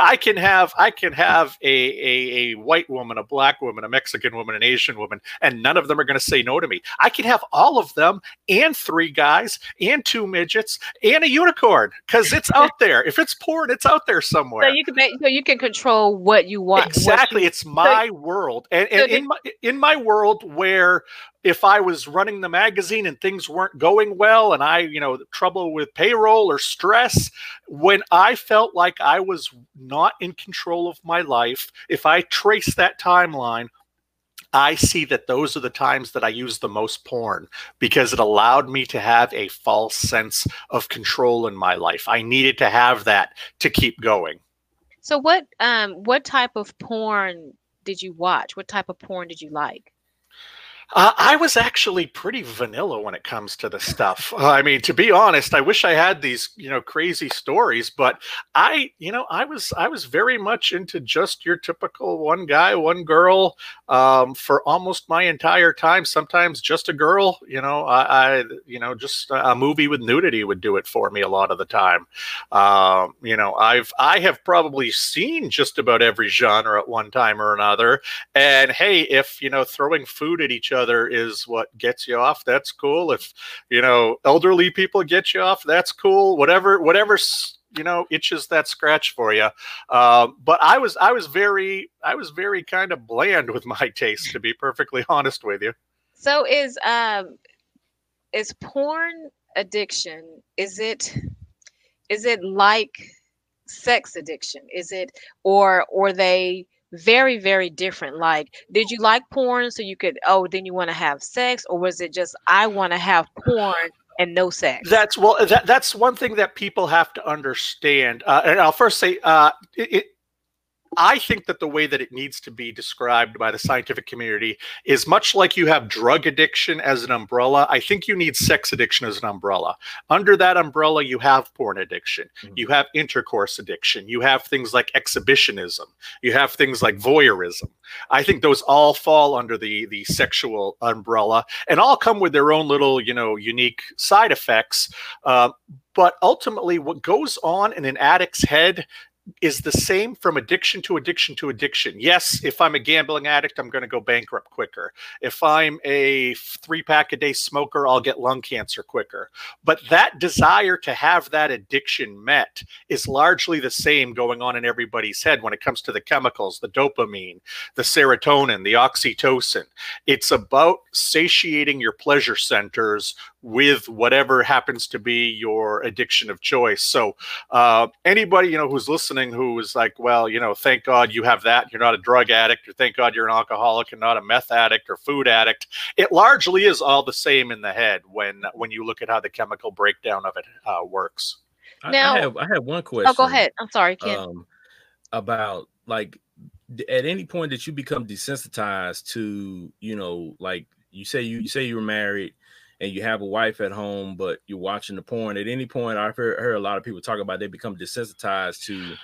I can have i can have a, a, a white woman a black woman a mexican woman an asian woman and none of them are going to say no to me. I can have all of them and three guys and two midgets and a unicorn because it's out there. If it's porn it's out there somewhere. so you can make, so you can control what you want exactly. you, it's my so, world. And, and in my in my world where if I was running the magazine and things weren't going well and I, you know, trouble with payroll or stress, when I felt like I was not in control of my life, if I trace that timeline, I see that those are the times that I use the most porn because it allowed me to have a false sense of control in my life. I needed to have that to keep going. So what um what type of porn did you watch? What type of porn did you like? Uh, I was actually pretty vanilla when it comes to the stuff. Uh, I mean, to be honest, I wish I had these, you know, crazy stories, but I, you know, I was I was very much into just your typical one guy, one girl um, for almost my entire time. Sometimes just a girl, you know, I, I, you know, just a movie with nudity would do it for me a lot of the time. Um, you know, I've I have probably seen just about every genre at one time or another. And hey, if you know, throwing food at each other is what gets you off, that's cool. If you know elderly people get you off, that's cool. Whatever, whatever you know itches that scratch for you. Uh, but I was I was very I was very kind of bland with my taste, to be perfectly honest with you. So is um is porn addiction? Is it is it like sex addiction? Is it or or they very very different like did you like porn so you could oh then you want to have sex or was it just i want to have porn and no sex that's well that, that's one thing that people have to understand uh, and i'll first say uh, it, I think that the way that it needs to be described by the scientific community is much like you have drug addiction as an umbrella. I think you need sex addiction as an umbrella. Under that umbrella, you have porn addiction, mm-hmm. you have intercourse addiction, you have things like exhibitionism, you have things like voyeurism. I think those all fall under the the sexual umbrella and all come with their own little, you know, unique side effects. Uh, but ultimately, what goes on in an addict's head is the same from addiction to addiction to addiction. Yes, if I'm a gambling addict, I'm going to go bankrupt quicker. If I'm a three pack a day smoker, I'll get lung cancer quicker. But that desire to have that addiction met is largely the same going on in everybody's head when it comes to the chemicals, the dopamine, the serotonin, the oxytocin. It's about satiating your pleasure centers with whatever happens to be your addiction of choice. So, uh, anybody you know who's listening who is like, well, you know, thank God you have that. You're not a drug addict, or thank God you're an alcoholic and not a meth addict or food addict. It largely is all the same in the head when when you look at how the chemical breakdown of it uh, works. Now, I, I, have I have one question. Oh, go ahead. I'm sorry, Ken. Um, about like at any point that you become desensitized to, you know, like you say you, you say you were married and you have a wife at home, but you're watching the porn. At any point, I've heard, heard a lot of people talk about they become desensitized to,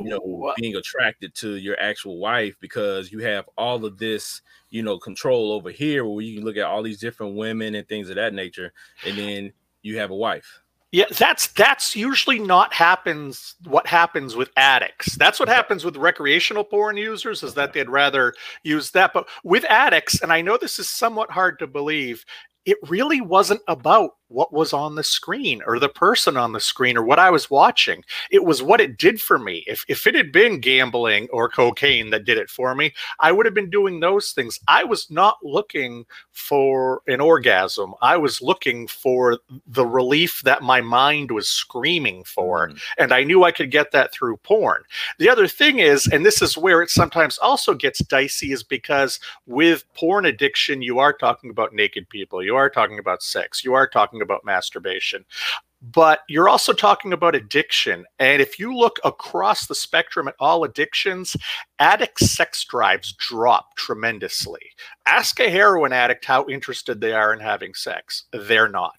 you know, being attracted to your actual wife because you have all of this, you know, control over here where you can look at all these different women and things of that nature, and then you have a wife. Yeah, that's that's usually not happens what happens with addicts. That's what happens with recreational porn users is that they'd rather use that. But with addicts, and I know this is somewhat hard to believe, it really wasn't about what was on the screen or the person on the screen or what I was watching. It was what it did for me. If, if it had been gambling or cocaine that did it for me, I would have been doing those things. I was not looking for an orgasm. I was looking for the relief that my mind was screaming for. Mm. And I knew I could get that through porn. The other thing is, and this is where it sometimes also gets dicey, is because with porn addiction, you are talking about naked people, you are talking about sex, you are talking about masturbation but you're also talking about addiction. And if you look across the spectrum at all addictions, addict sex drives drop tremendously. Ask a heroin addict how interested they are in having sex. They're not.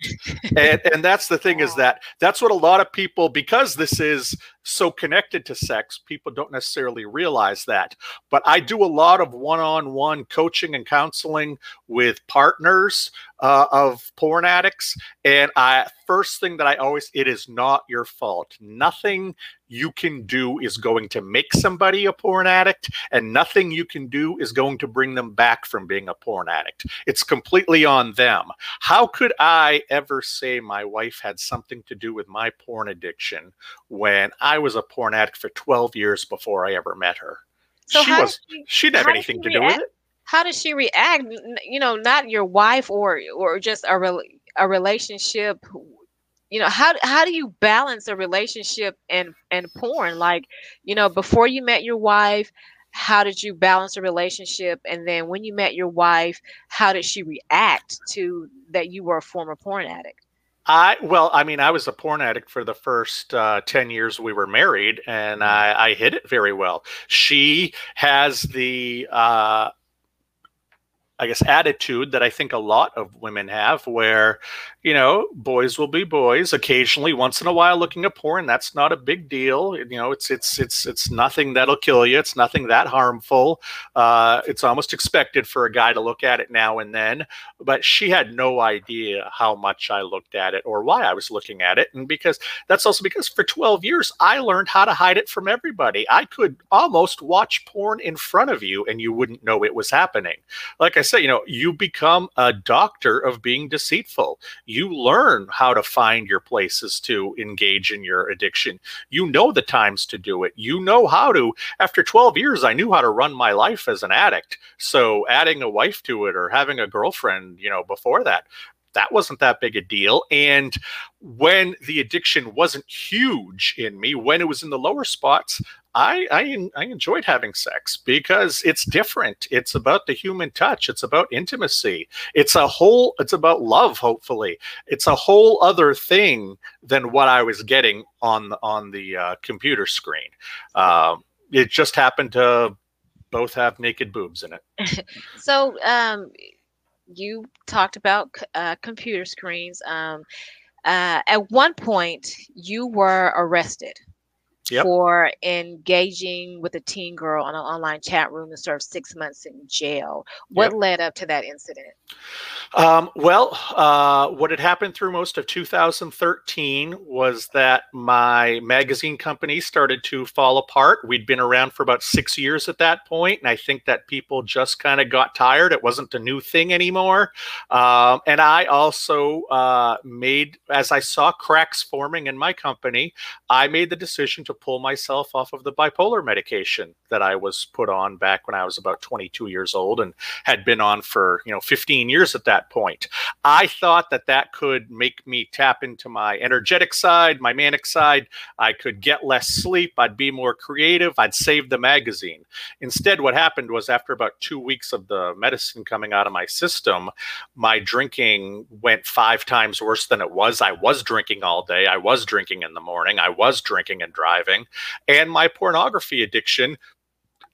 and, and that's the thing is that that's what a lot of people, because this is so connected to sex, people don't necessarily realize that. But I do a lot of one on one coaching and counseling with partners uh, of porn addicts. And I, first thing that I always, it is not your fault. Nothing you can do is going to make somebody a porn addict, and nothing you can do is going to bring them back from being a porn addict. It's completely on them. How could I ever say my wife had something to do with my porn addiction when I was a porn addict for 12 years before I ever met her? So she was she, she didn't have anything to do with it. How does she react? You know, not your wife or or just a re- a relationship you know how how do you balance a relationship and and porn like you know before you met your wife how did you balance a relationship and then when you met your wife how did she react to that you were a former porn addict I well, I mean, I was a porn addict for the first uh, ten years we were married, and mm-hmm. I, I hit it very well. She has the uh, I guess, attitude that I think a lot of women have, where, you know, boys will be boys. Occasionally, once in a while, looking at porn, that's not a big deal. You know, it's it's it's it's nothing that'll kill you. It's nothing that harmful. Uh, it's almost expected for a guy to look at it now and then. But she had no idea how much I looked at it or why I was looking at it, and because that's also because for 12 years I learned how to hide it from everybody. I could almost watch porn in front of you, and you wouldn't know it was happening. Like I say, you know, you become a doctor of being deceitful. You learn how to find your places to engage in your addiction. You know the times to do it. You know how to. After 12 years, I knew how to run my life as an addict. So adding a wife to it or having a girlfriend, you know, before that, that wasn't that big a deal. And when the addiction wasn't huge in me, when it was in the lower spots, I, I, I enjoyed having sex because it's different. It's about the human touch. It's about intimacy. It's a whole. It's about love. Hopefully, it's a whole other thing than what I was getting on on the uh, computer screen. Uh, it just happened to both have naked boobs in it. so, um, you talked about uh, computer screens. Um, uh, at one point, you were arrested yep. for engaging with a teen girl on an online chat room and served six months in jail. What yep. led up to that incident? Um, well, uh, what had happened through most of 2013 was that my magazine company started to fall apart. We'd been around for about six years at that point, and I think that people just kind of got tired. It wasn't a new thing anymore. Um, and I also uh, made, as I saw cracks forming in my company, I made the decision to pull myself off of the bipolar medication that I was put on back when I was about 22 years old and had been on for, you know, 15 years at that point. I thought that that could make me tap into my energetic side, my manic side. I could get less sleep. I'd be more creative. I'd save the magazine. Instead, what happened was after about two weeks of the medicine coming out of my system, my drinking went five times worse than it was. I was drinking all day. I was drinking in the morning. I was drinking and driving. And my pornography addiction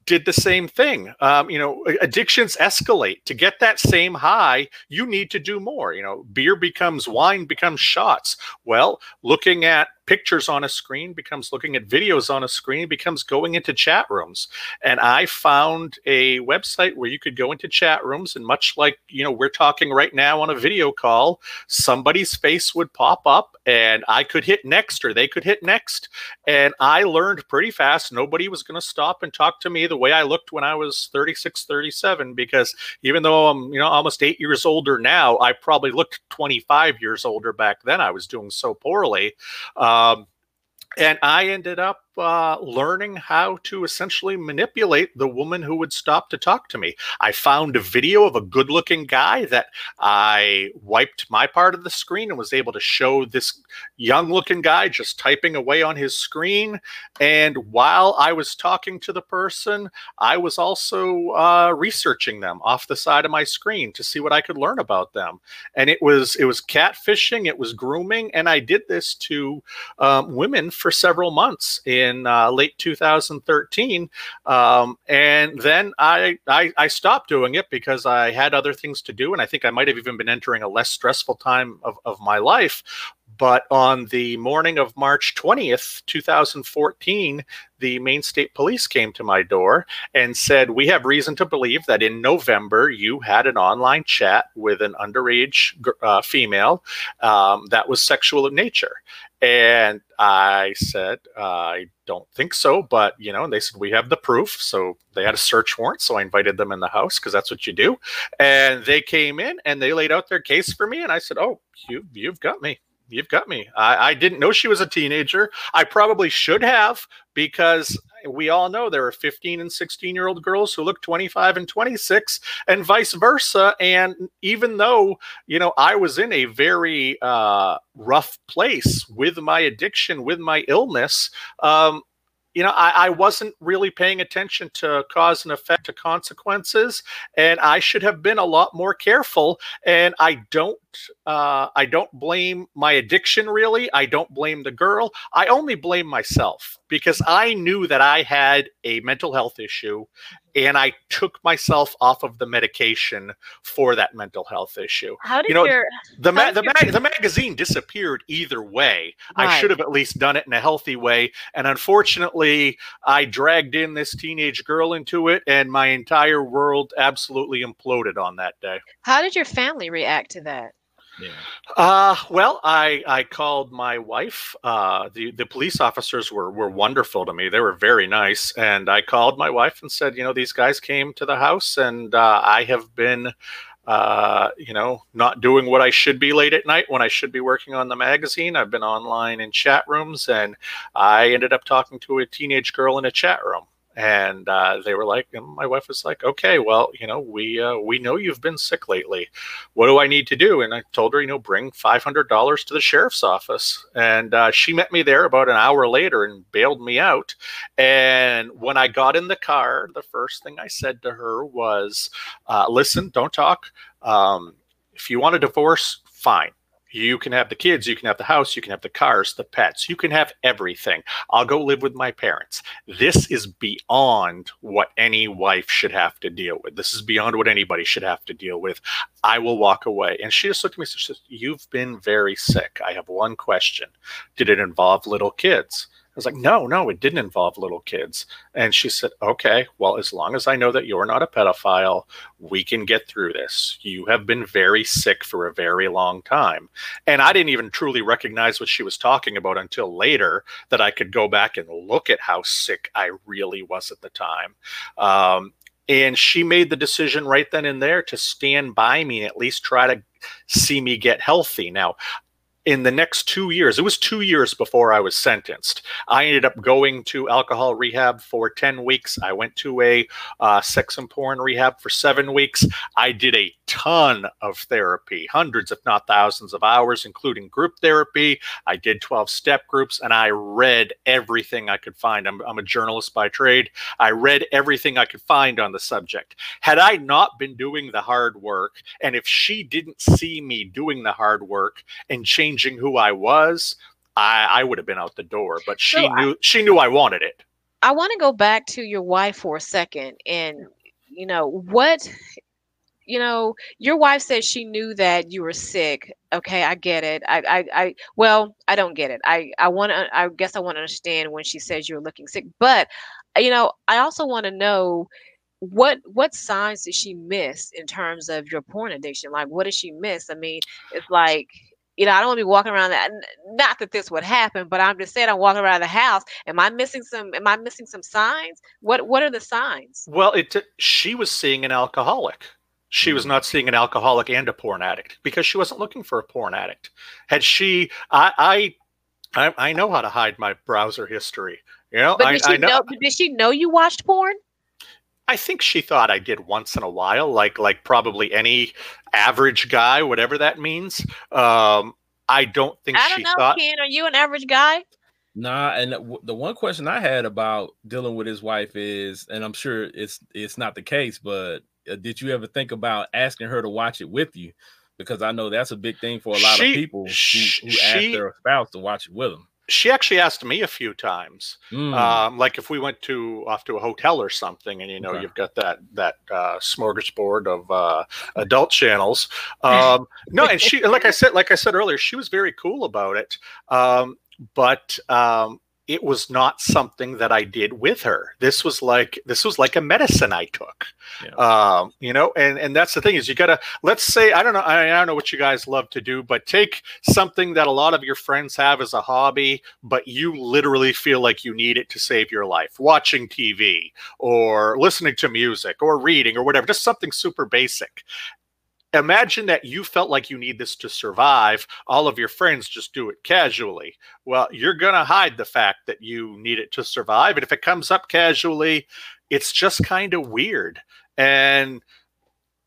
did the same thing. Um, you know, addictions escalate. To get that same high, you need to do more. You know, beer becomes wine, becomes shots. Well, looking at pictures on a screen, becomes looking at videos on a screen, becomes going into chat rooms. And I found a website where you could go into chat rooms, and much like you know we're talking right now on a video call, somebody's face would pop up, and I could hit next, or they could hit next, and I learned pretty fast nobody was going to stop and talk to me the way I looked when I was 36, 37, because even though I'm you know almost eight years older now, I probably looked 25 years older back then. I was doing so poorly. Um, Um, and I ended up uh, learning how to essentially manipulate the woman who would stop to talk to me. I found a video of a good looking guy that I wiped my part of the screen and was able to show this young looking guy just typing away on his screen. And while I was talking to the person, I was also uh, researching them off the side of my screen to see what I could learn about them. And it was it was catfishing, it was grooming, and I did this to um, women for several months. In in uh, late 2013, um, and then I, I I stopped doing it because I had other things to do, and I think I might have even been entering a less stressful time of, of my life. But on the morning of March 20th, 2014, the Maine State Police came to my door and said, We have reason to believe that in November you had an online chat with an underage uh, female um, that was sexual in nature. And I said, I don't think so, but you know, and they said we have the proof. So they had a search warrant. So I invited them in the house because that's what you do. And they came in and they laid out their case for me. And I said, Oh, you you've got me you've got me. I, I, didn't know she was a teenager. I probably should have because we all know there are 15 and 16 year old girls who look 25 and 26 and vice versa. And even though, you know, I was in a very uh, rough place with my addiction, with my illness, um, you know, I, I, wasn't really paying attention to cause and effect to consequences, and I should have been a lot more careful. And I don't, uh, I don't blame my addiction really. I don't blame the girl. I only blame myself because I knew that I had a mental health issue, and I took myself off of the medication for that mental health issue. How did you know, your the ma- the, mag- the magazine disappeared either way. I should have at least done it in a healthy way, and unfortunately, I dragged in this teenage girl into it, and my entire world absolutely imploded on that day. how did your family react to that? Yeah. Uh, well, I I called my wife. Uh, the the police officers were were wonderful to me. They were very nice, and I called my wife and said, you know, these guys came to the house, and uh, I have been. Uh, you know, not doing what I should be late at night when I should be working on the magazine. I've been online in chat rooms, and I ended up talking to a teenage girl in a chat room and uh, they were like, and my wife was like, okay, well, you know, we uh, we know you've been sick lately. What do I need to do? And I told her, you know, bring five hundred dollars to the sheriff's office. And uh, she met me there about an hour later and bailed me out. And when I got in the car, the first thing I said to her was, uh, "Listen, don't talk. Um, if you want a divorce, fine." You can have the kids, you can have the house, you can have the cars, the pets, you can have everything. I'll go live with my parents. This is beyond what any wife should have to deal with. This is beyond what anybody should have to deal with. I will walk away. And she just looked at me and said, You've been very sick. I have one question Did it involve little kids? I was like, no, no, it didn't involve little kids. And she said, okay, well, as long as I know that you're not a pedophile, we can get through this. You have been very sick for a very long time. And I didn't even truly recognize what she was talking about until later that I could go back and look at how sick I really was at the time. Um, and she made the decision right then and there to stand by me and at least try to see me get healthy. Now, in the next two years, it was two years before I was sentenced. I ended up going to alcohol rehab for 10 weeks. I went to a uh, sex and porn rehab for seven weeks. I did a ton of therapy, hundreds, if not thousands of hours, including group therapy. I did 12 step groups and I read everything I could find. I'm, I'm a journalist by trade. I read everything I could find on the subject. Had I not been doing the hard work, and if she didn't see me doing the hard work and changing who I was, I, I would have been out the door. But she So I- knew she knew I wanted it. I want to go back to your wife for a second and you know what you know, your wife said she knew that you were sick. Okay, I get it. I, I, I well, I don't get it. I, I want to. I guess I want to understand when she says you're looking sick. But, you know, I also want to know what what signs did she miss in terms of your porn addiction? Like, what did she miss? I mean, it's like you know, I don't want to be walking around that. Not that this would happen, but I'm just saying, I'm walking around the house. Am I missing some? Am I missing some signs? What What are the signs? Well, it she was seeing an alcoholic. She was hmm. not seeing an alcoholic and a porn addict because she wasn't looking for a porn addict. Had she, I, I, I know how to hide my browser history. You know, but I, did she I know, know? Did she know you watched porn? I think she thought I did once in a while, like like probably any average guy, whatever that means. Um, I don't think I don't she know, thought. Ken. Are you an average guy? Nah, and the- the one question I had about dealing with his wife is, and I'm sure it's it's not the case, but uh, did you ever think about asking her to watch it with you? Because I know that's a big thing for a lot She- of people who, sh- who ask their spouse to watch it with them. She actually asked me a few times, Mm, um, like if we went to off to a hotel or something, and you know Okay. you've got that that uh, smorgasbord of uh, adult channels. Um, no, and she, like I said, like I said earlier, she was very cool about it. Um, but um, it was not something that I did with her. This was like this was like a medicine I took. Yeah. Um, you know, and and that's the thing is you gotta let's say I don't know I, I don't know what you guys love to do, but take something that a lot of your friends have as a hobby, but you literally feel like you need it to save your life. Watching TV or listening to music or reading or whatever, just something super basic imagine that you felt like you need this to survive. All of your friends just do it casually. Well you're going to hide the fact that you need it to survive and if it comes up casually it's just kind of weird. And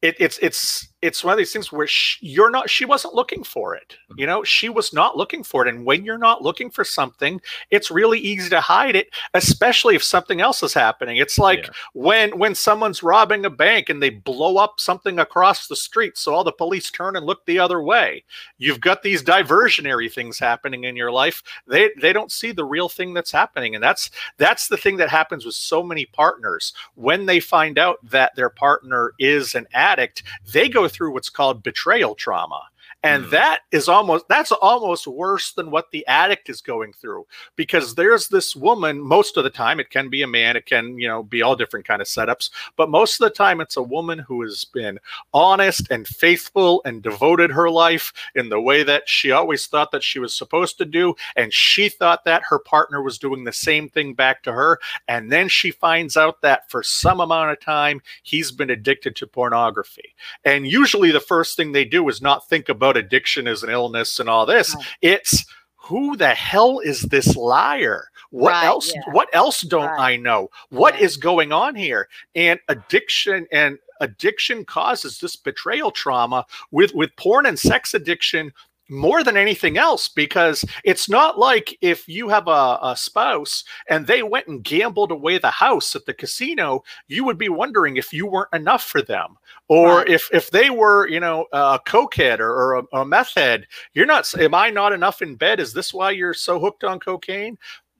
it, it's it's it's one of these things where sh you're not she wasn't looking for it mm-hmm. you know? She was not looking for it and when you're not looking for something it's really easy to hide it especially if something else is happening. It's like Yeah. when when someone's robbing a bank and they blow up something across the street so all the police turn and look the other way. You've got these diversionary things happening in your life. They they don't see the real thing that's happening and that's that's the thing that happens with so many partners. When they find out that their partner is an addict they go through what's called betrayal trauma and Mm. that is almost that's almost worse than what the addict is going through. Because there's this woman most of the time it can be a man it can you know be all different kind of setups but most of the time it's a woman who has been honest and faithful and devoted her life in the way that she always thought that she was supposed to do. And she thought that her partner was doing the same thing back to her. And then she finds out that for some amount of time he's been addicted to pornography. And usually the first thing they do is not think about addiction as an illness and all this Right. it's who the hell is this liar what Right, else yeah. what else don't Right. i know What is going on here and addiction and addiction causes this betrayal trauma with with porn and sex addiction more than anything else because it's not like if you have a, a spouse and they went and gambled away the house at the casino you would be wondering if you weren't enough for them. Or Right. if if they were you know a cokehead or, or a, a meth head you're not am i not enough in bed? Is this why you're so hooked on cocaine?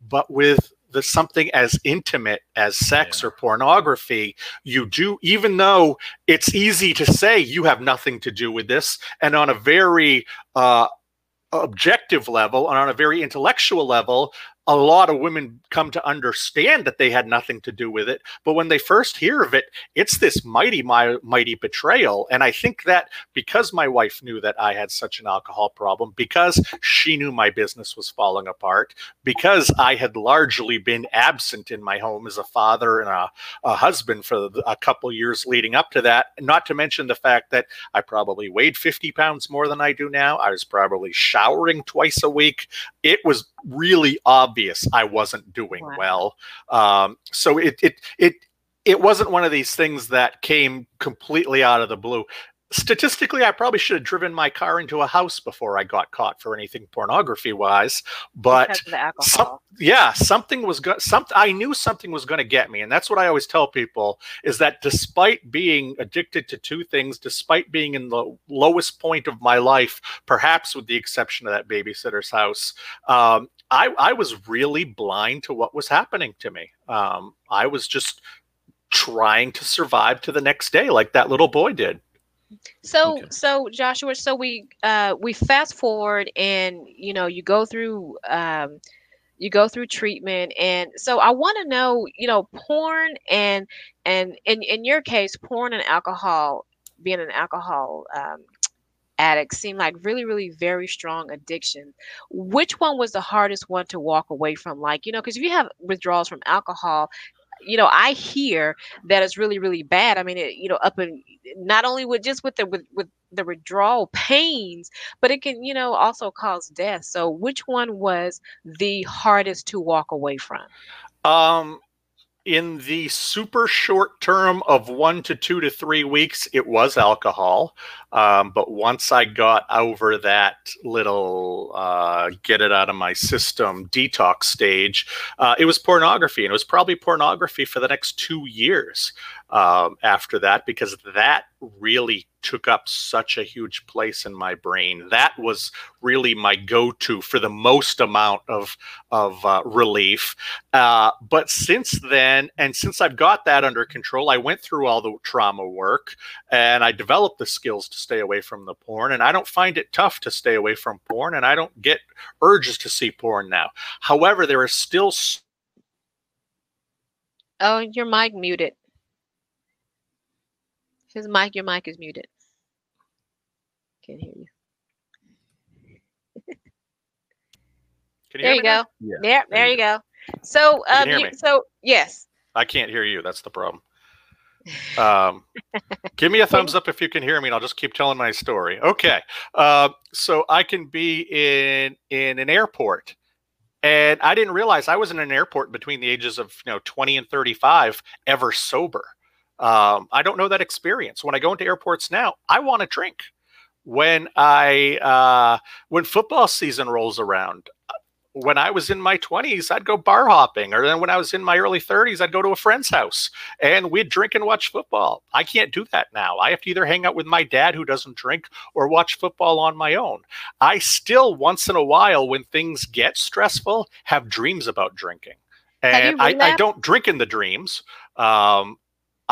But with the something as intimate as sex Yeah. or pornography you do even though it's easy to say you have nothing to do with this and on a very uh objective level and on a very intellectual level a lot of women come to understand that they had nothing to do with it but when they first hear of it it's this mighty mi- mighty betrayal. And i think that because my wife knew that i had such an alcohol problem because she knew my business was falling apart because i had largely been absent in my home as a father and a, a husband for a couple years leading up to that not to mention the fact that i probably weighed 50 pounds more than i do now. I was probably showering twice a week. It was really obvious I wasn't doing Wow. well. Um, so it it it it wasn't one of these things that came completely out of the blue. Statistically, I probably should have driven my car into a house before I got caught for anything pornography wise. But because of the alcohol. some, yeah, something was going. Something I knew something was going to get me, and that's what I always tell people: is that despite being addicted to two things, despite being in the lowest point of my life, perhaps with the exception of that babysitter's house, um, I, I was really blind to what was happening to me. Um, I was just trying to survive to the next day, like that little boy did. So Okay. so Joshua, so we uh we fast forward and you know you go through um you go through treatment and so I want to know, you know, porn and and in in your case, porn and alcohol, being an alcohol um addict seem like really really very strong addiction. Which one was the hardest one to walk away from? Like, you know, because if you have withdrawals from alcohol, you know, I hear that it's really, really bad. I mean, it, you know, up in not only with just with the with, with the withdrawal pains, but it can, you know, also cause death. So, which one was the hardest to walk away from? Um, in the super short term of one to two to three weeks, it was alcohol. Um, but once I got over that little uh, get it out of my system detox stage, uh, it was pornography. And it was probably pornography for the next two years um, after that because that really took up such a huge place in my brain. That was really my go-to for the most amount of of uh, relief. Uh, but since then, and since I've got that under control, I went through all the trauma work and I developed the skills to stay away from the porn. And I don't find it tough to stay away from porn, and I don't get urges to see porn now. However, there are still Oh, your mic muted. His mic, your mic is muted. Can't hear you. Can There hear you me go. Yeah, There, there there you you go. So, can um, hear you- me? so yes. I can't hear you. That's the problem. Um, give me a thumbs up if you can hear me, and I'll just keep telling my story. Okay. Uh, so I can be in in an airport, and I didn't realize I was in an airport between the ages of you know 20 and 35, ever sober. Um, I don't know that experience. When I go into airports now, I want to drink. When I uh, when football season rolls around, when I was in my 20s, I'd go bar hopping, or then when I was in my early 30s, I'd go to a friend's house and we'd drink and watch football. I can't do that now. I have to either hang out with my dad who doesn't drink or watch football on my own. I still, once in a while, when things get stressful, have dreams about drinking. And I, I don't drink in the dreams. Um,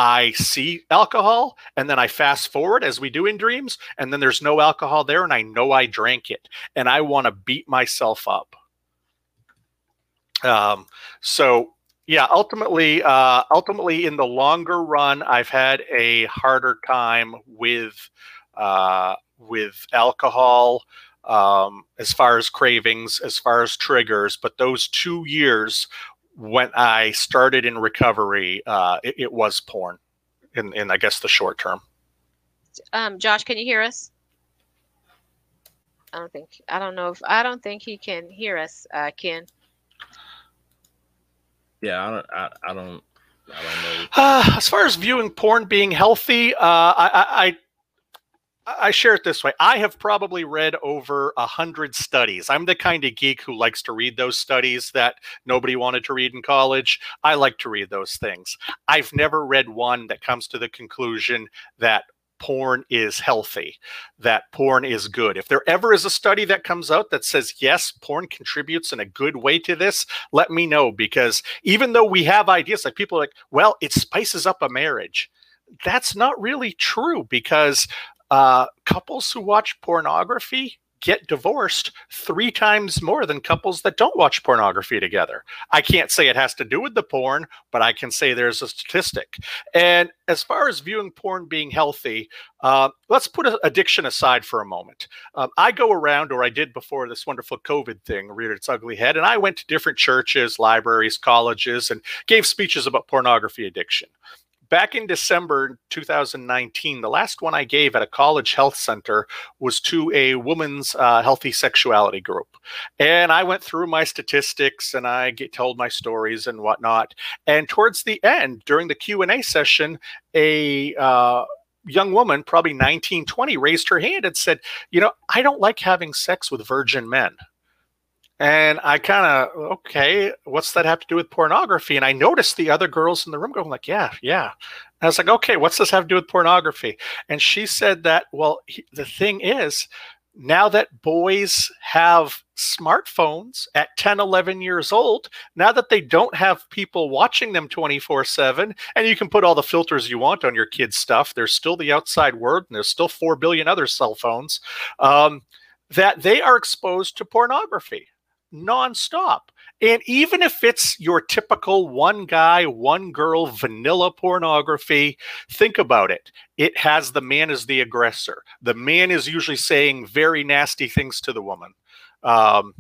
I see alcohol and then I fast forward as we do in dreams, and then there's no alcohol there, and I know I drank it, and I want to beat myself up. Um, so yeah, ultimately, uh, ultimately, in the longer run, I've had a harder time with uh, with alcohol um, as far as cravings, as far as triggers. But those two years when I started in recovery, uh, it, it was porn. In, in I guess the short term. Um, Josh, can you hear us? I don't think. I don't know if. I don't think he can hear us. Uh, Ken. Yeah, I don't, I, I don't, I don't know. Uh, as far as viewing porn being healthy, uh, I, I, I share it this way. I have probably read over a hundred studies. I'm the kind of geek who likes to read those studies that nobody wanted to read in college. I like to read those things. I've never read one that comes to the conclusion that porn is healthy, that porn is good. If there ever is a study that comes out that says, yes, porn contributes in a good way to this, let me know. Because even though we have ideas, like people are like, well, it spices up a marriage. That's not really true because uh, couples who watch pornography get divorced three times more than couples that don't watch pornography together. I can't say it has to do with the porn, but I can say there's a statistic. And as far as viewing porn being healthy, uh, let's put addiction aside for a moment. Um, I go around, or I did before this wonderful COVID thing reared its ugly head, and I went to different churches, libraries, colleges, and gave speeches about pornography addiction back in December 2019, the last one I gave at a college health center was to a woman's uh, healthy sexuality group. And I went through my statistics and I get told my stories and whatnot. And towards the end, during the Q&A session, a uh, young woman, probably 19, 20, raised her hand and said, you know, I don't like having sex with virgin men. And I kind of, okay, what's that have to do with pornography? And I noticed the other girls in the room going like, yeah, yeah. And I was like, okay, what's this have to do with pornography? And she said that, well, he, the thing is, now that boys have smartphones at 10 11 years old now that they don't have people watching them 24 7 and you can put all the filters you want on your kids stuff there's still the outside world and there's still 4 billion other cell phones um, that they are exposed to pornography nonstop and even if it's your typical one guy, one girl vanilla pornography, think about it. It has the man as the aggressor. The man is usually saying very nasty things to the woman. Um,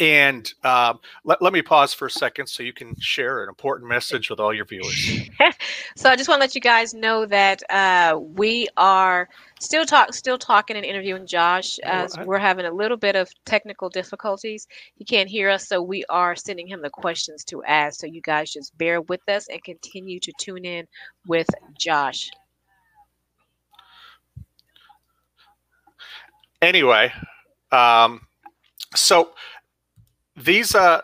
and um, let, let me pause for a second so you can share an important message with all your viewers. so I just want to let you guys know that uh, we are still talk still talking and interviewing Josh as we're having a little bit of technical difficulties. He can't hear us, so we are sending him the questions to ask. So you guys just bear with us and continue to tune in with Josh. Anyway, um, so these uh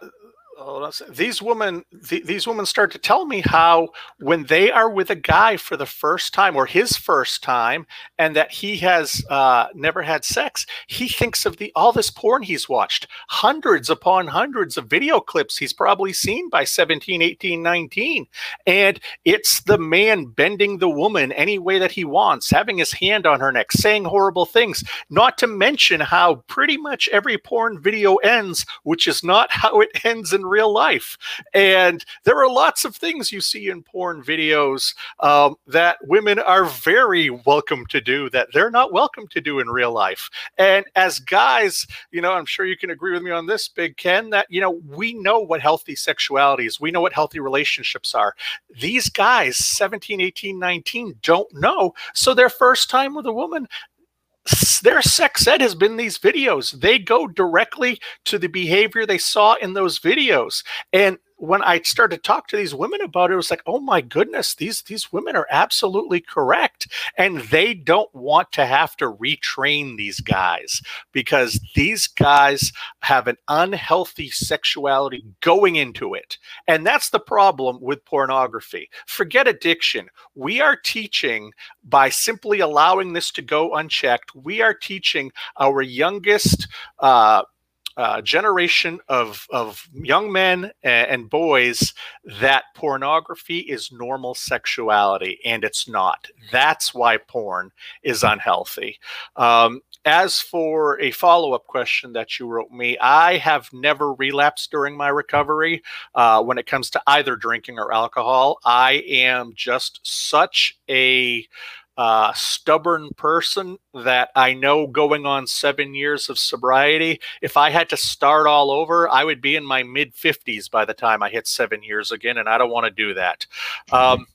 these women th- these women start to tell me how when they are with a guy for the first time or his first time and that he has uh, never had sex he thinks of the all this porn he's watched. Hundreds upon hundreds of video clips he's probably seen by 17 18 19 and it's the man bending the woman any way that he wants having his hand on her neck saying horrible things. Not to mention how pretty much every porn video ends which is not how it ends in real life. And there are lots of things you see in porn videos um, that women are very welcome to do that they're not welcome to do in real life. And as guys, you know, I'm sure you can agree with me on this, Big Ken, that, you know, we know what healthy sexuality is, we know what healthy relationships are. These guys, 17, 18, 19, don't know. So their first time with a woman, their sex ed has been these videos. They go directly to the behavior they saw in those videos. And when I started to talk to these women about it, it was like, oh my goodness, these these women are absolutely correct, and they don't want to have to retrain these guys because these guys have an unhealthy sexuality going into it, and that's the problem with pornography. Forget addiction. We are teaching by simply allowing this to go unchecked. We are teaching our youngest. Uh, uh, generation of of young men and, and boys that pornography is normal sexuality, and it's not. That's why porn is unhealthy. Um, as for a follow up question that you wrote me, I have never relapsed during my recovery uh, when it comes to either drinking or alcohol. I am just such a uh, stubborn person that I know going on seven years of sobriety, if I had to start all over, I would be in my mid 50s by the time I hit seven years again, and I don't want to do that. Um,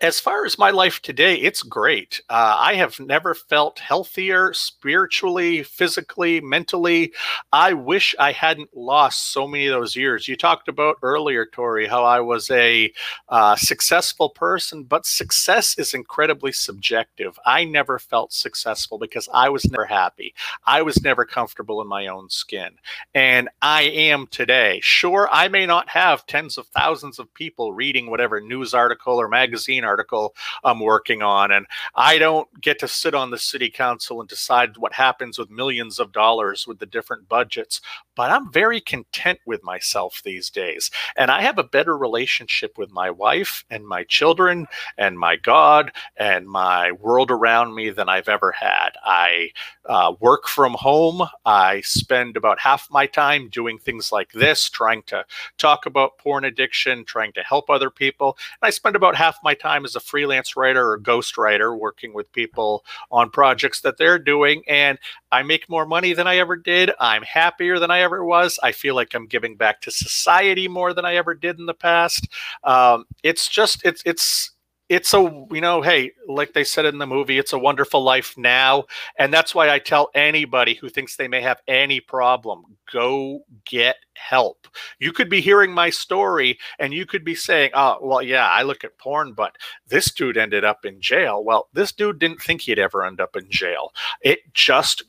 as far as my life today, it's great. Uh, I have never felt healthier spiritually, physically, mentally. I wish I hadn't lost so many of those years. You talked about earlier, Tori, how I was a uh, successful person, but success is incredibly subjective. I never felt successful because I was never happy. I was never comfortable in my own skin. And I am today. Sure, I may not have tens of thousands of people reading whatever news article or magazine article I'm working on. And I don't get to sit on the city council and decide what happens with millions of dollars with the different budgets, but I'm very content with myself these days. And I have a better relationship with my wife and my children and my God and my world around me than I've ever had. I uh, work from home. I spend about half my time doing things like this, trying to talk about porn addiction, trying to help other people. And I spend about half my time as a freelance writer or ghost writer working with people on projects that they're doing. And I make more money than I ever did. I'm happier than I ever was. I feel like I'm giving back to society more than I ever did in the past. Um, it's just, it's, it's, it's a you know hey like they said in the movie it's a wonderful life now and that's why i tell anybody who thinks they may have any problem go get help you could be hearing my story and you could be saying oh well yeah i look at porn but this dude ended up in jail well this dude didn't think he'd ever end up in jail it just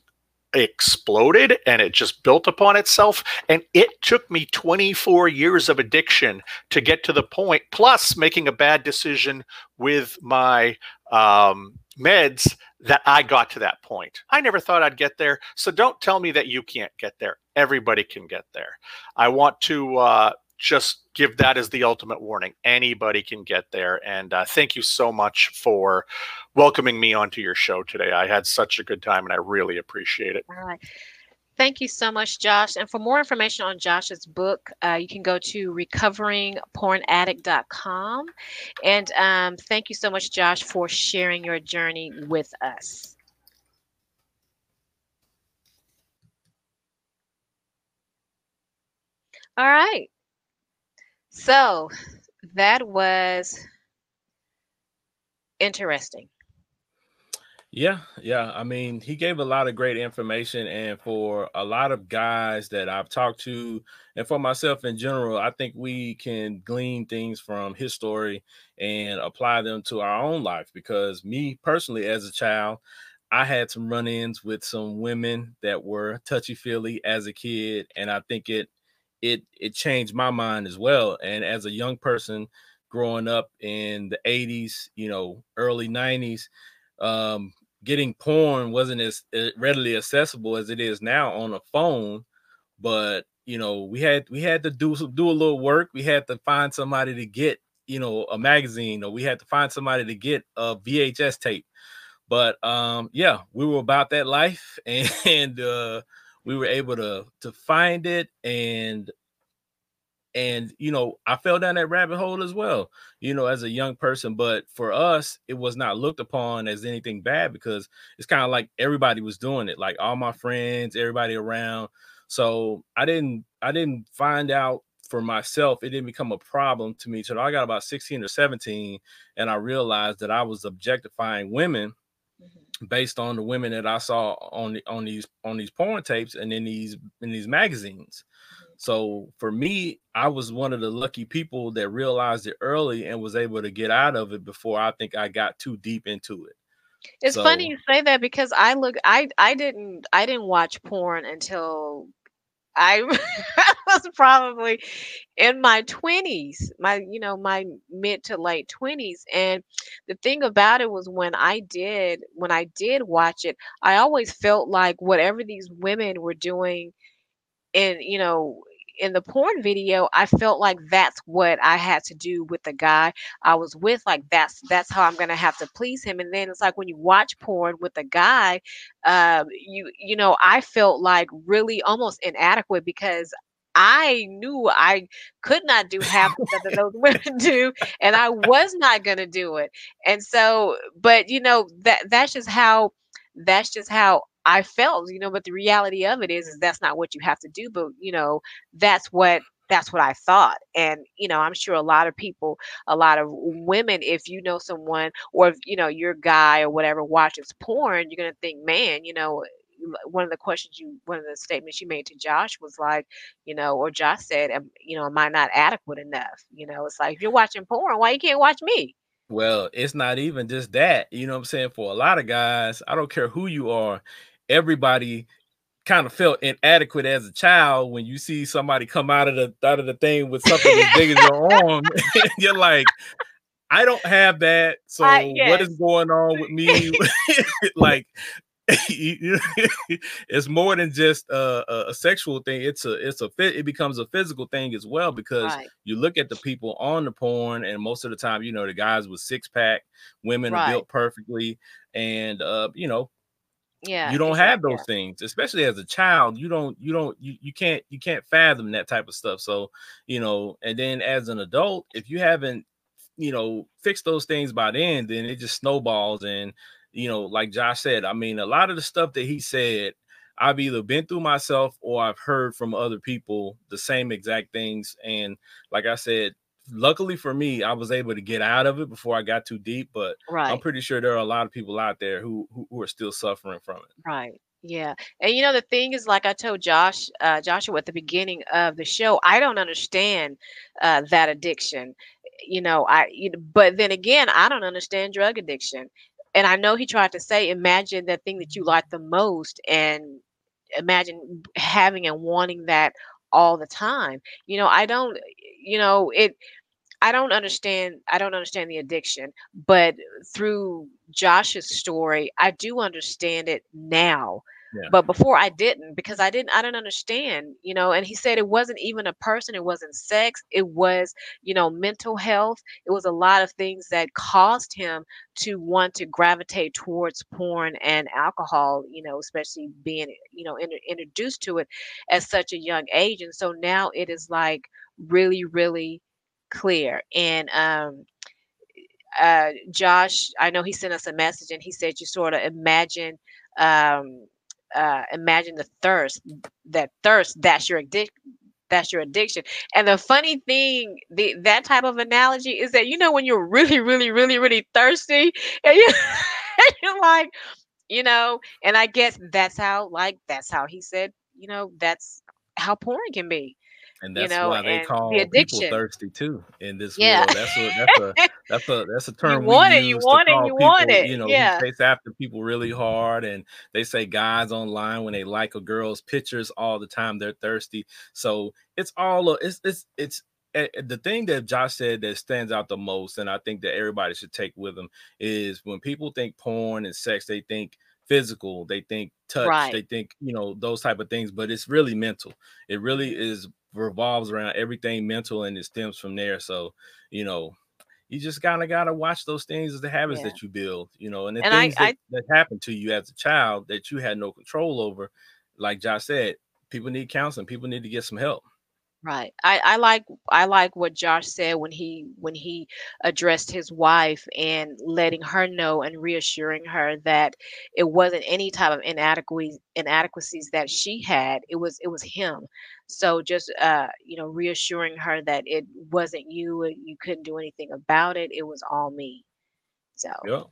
exploded and it just built upon itself. And it took me 24 years of addiction to get to the point, plus making a bad decision with my um, meds that I got to that point. I never thought I'd get there. So don't tell me that you can't get there. Everybody can get there. I want to uh, just give that as the ultimate warning. Anybody can get there. And uh, thank you so much for welcoming me onto your show today. I had such a good time and I really appreciate it. All right. Thank you so much, Josh. And for more information on Josh's book, uh, you can go to recoveringpornaddict.com. And um, thank you so much, Josh, for sharing your journey with us. All right. So that was interesting. Yeah, yeah. I mean, he gave a lot of great information, and for a lot of guys that I've talked to, and for myself in general, I think we can glean things from his story and apply them to our own life. Because me personally, as a child, I had some run-ins with some women that were touchy-feely as a kid, and I think it it it changed my mind as well. And as a young person growing up in the 80s, you know, early 90s, um, getting porn wasn't as uh, readily accessible as it is now on a phone. But you know, we had we had to do do a little work. We had to find somebody to get you know a magazine, or we had to find somebody to get a VHS tape. But um, yeah, we were about that life, and, and uh, we were able to to find it and and you know i fell down that rabbit hole as well you know as a young person but for us it was not looked upon as anything bad because it's kind of like everybody was doing it like all my friends everybody around. So i didn't i didn't find out for myself it didn't become a problem to me until i got about 16 or 17 and i realized that i was objectifying women based on the women that I saw on the, on these on these porn tapes and in these in these magazines. So for me, I was one of the lucky people that realized it early and was able to get out of it before I think I got too deep into it. It's so, funny you say that because I look I I didn't I didn't watch porn until I was probably in my 20s, my you know, my mid to late 20s and the thing about it was when I did when I did watch it, I always felt like whatever these women were doing in, you know, in the porn video, I felt like that's what I had to do with the guy I was with. Like that's that's how I'm gonna have to please him. And then it's like when you watch porn with a guy, um, you you know, I felt like really almost inadequate because I knew I could not do half that those women do, and I was not going to do it. And so, but you know that that's just how that's just how I felt, you know, but the reality of it is, is that's not what you have to do. But you know, that's what that's what I thought. And you know, I'm sure a lot of people, a lot of women, if you know someone, or if you know your guy or whatever watches porn, you're gonna think, man, you know, one of the questions you one of the statements you made to Josh was like, you know, or Josh said, you know, am I not adequate enough? You know, it's like if you're watching porn, why you can't watch me? Well, it's not even just that. You know I'm saying? For a lot of guys, I don't care who you are, everybody kind of felt inadequate as a child when you see somebody come out of the out of the thing with something as big as your arm. you're like, I don't have that. So uh, yes. what is going on with me? like it's more than just a, a, sexual thing. It's a it's a fit. It becomes a physical thing as well because right. you look at the people on the porn, and most of the time, you know, the guys with six pack, women right. are built perfectly, and uh, you know, yeah you don't exactly. have those things especially as a child you don't you don't you, you can't you can't fathom that type of stuff so you know and then as an adult if you haven't you know fixed those things by then then it just snowballs and you know like josh said i mean a lot of the stuff that he said i've either been through myself or i've heard from other people the same exact things and like i said luckily for me, I was able to get out of it before I got too deep. But right. I'm pretty sure there are a lot of people out there who, who, who are still suffering from it. Right. Yeah. And you know, the thing is, like I told Josh, uh, Joshua at the beginning of the show, I don't understand uh, that addiction. You know, I, you but then again, I don't understand drug addiction. And I know he tried to say, imagine that thing that you like the most and imagine having and wanting that all the time. You know, I don't. You know, it. I don't understand. I don't understand the addiction, but through Josh's story, I do understand it now. But before I didn't because I didn't. I didn't understand. You know, and he said it wasn't even a person. It wasn't sex. It was you know mental health. It was a lot of things that caused him to want to gravitate towards porn and alcohol. You know, especially being you know in, introduced to it at such a young age, and so now it is like really, really clear. And um, uh, Josh, I know he sent us a message and he said you sort of imagine um, uh, imagine the thirst that thirst that's your addiction that's your addiction. And the funny thing the that type of analogy is that you know when you're really really really really thirsty and you, you're like you know and i guess that's how like that's how he said you know that's how porn can be and you that's know, why they call the people thirsty too in this Yeah. world. That's a that's a that's a that's a term want we it, you want to it, you want people, it. You know, Yeah. chase after people really hard, and they say guys online when they like a girl's pictures all the time, they're thirsty. So it's all a- it's it's it's eh, eh, the thing that Josh said that stands out the most, and I think that everybody should take with them is when people think porn and sex, they think physical, they think touch, Right. they think you know those type of things, but it's really mental. It really is revolves around everything mental and it stems from there. So, you know, you just kind of got to watch those things as the habits Yeah. that you build, you know, and the And I- things that, that happened to you as a child that you had no control over. Like Josh said, people need counseling, people need to get some help. Right. I, I like I like what Josh said when he when he addressed his wife and letting her know and reassuring her that it wasn't any type of inadequacies inadequacies that she had. It was it was him. So just uh you know reassuring her that it wasn't you. You couldn't do anything about it. It was all me. So Yep.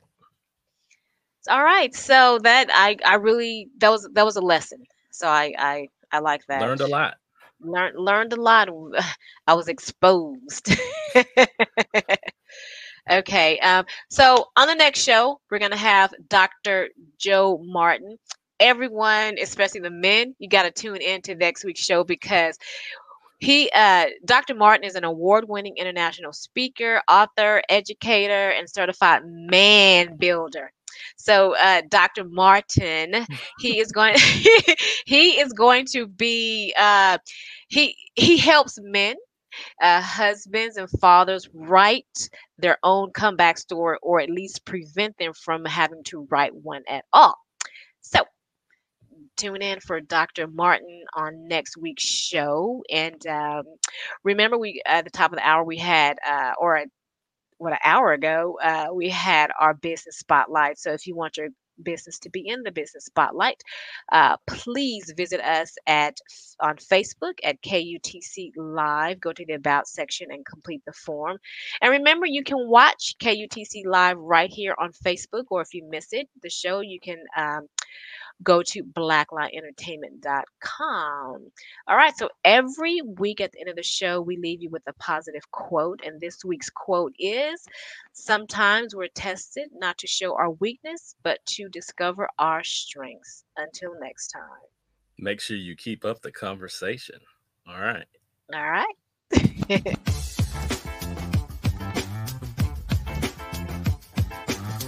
all right. So that I I really that was that was a lesson. So I I I like that Learned a lot. Learned learned a lot. I was exposed. okay. Um, so on the next show, we're gonna have Dr. Joe Martin. Everyone, especially the men, you got to tune in to next week's show because he, uh, Dr. Martin, is an award-winning international speaker, author, educator, and certified man builder. So, uh, Dr. Martin, he is going. he is going to be. Uh, he he helps men uh, husbands and fathers write their own comeback story or at least prevent them from having to write one at all so tune in for dr martin on next week's show and um, remember we at the top of the hour we had uh, or at what an hour ago uh, we had our business spotlight. So if you want your business to be in the business spotlight uh, please visit us at on facebook at kutc live. Go to the about section and complete the form. And remember you can watch kutc live right here on facebook or if you miss it the show you can um, go to blaquelineentertainment.com. All right, so every week at the end of the show, we leave you with a positive quote. And this week's quote is Sometimes we're tested not to show our weakness, but to discover our strengths. Until next time. Make sure you keep up the conversation. All right. All right.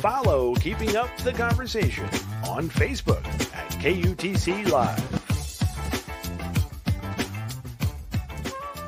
Follow Keeping Up the Conversation on Facebook at KUTC Live.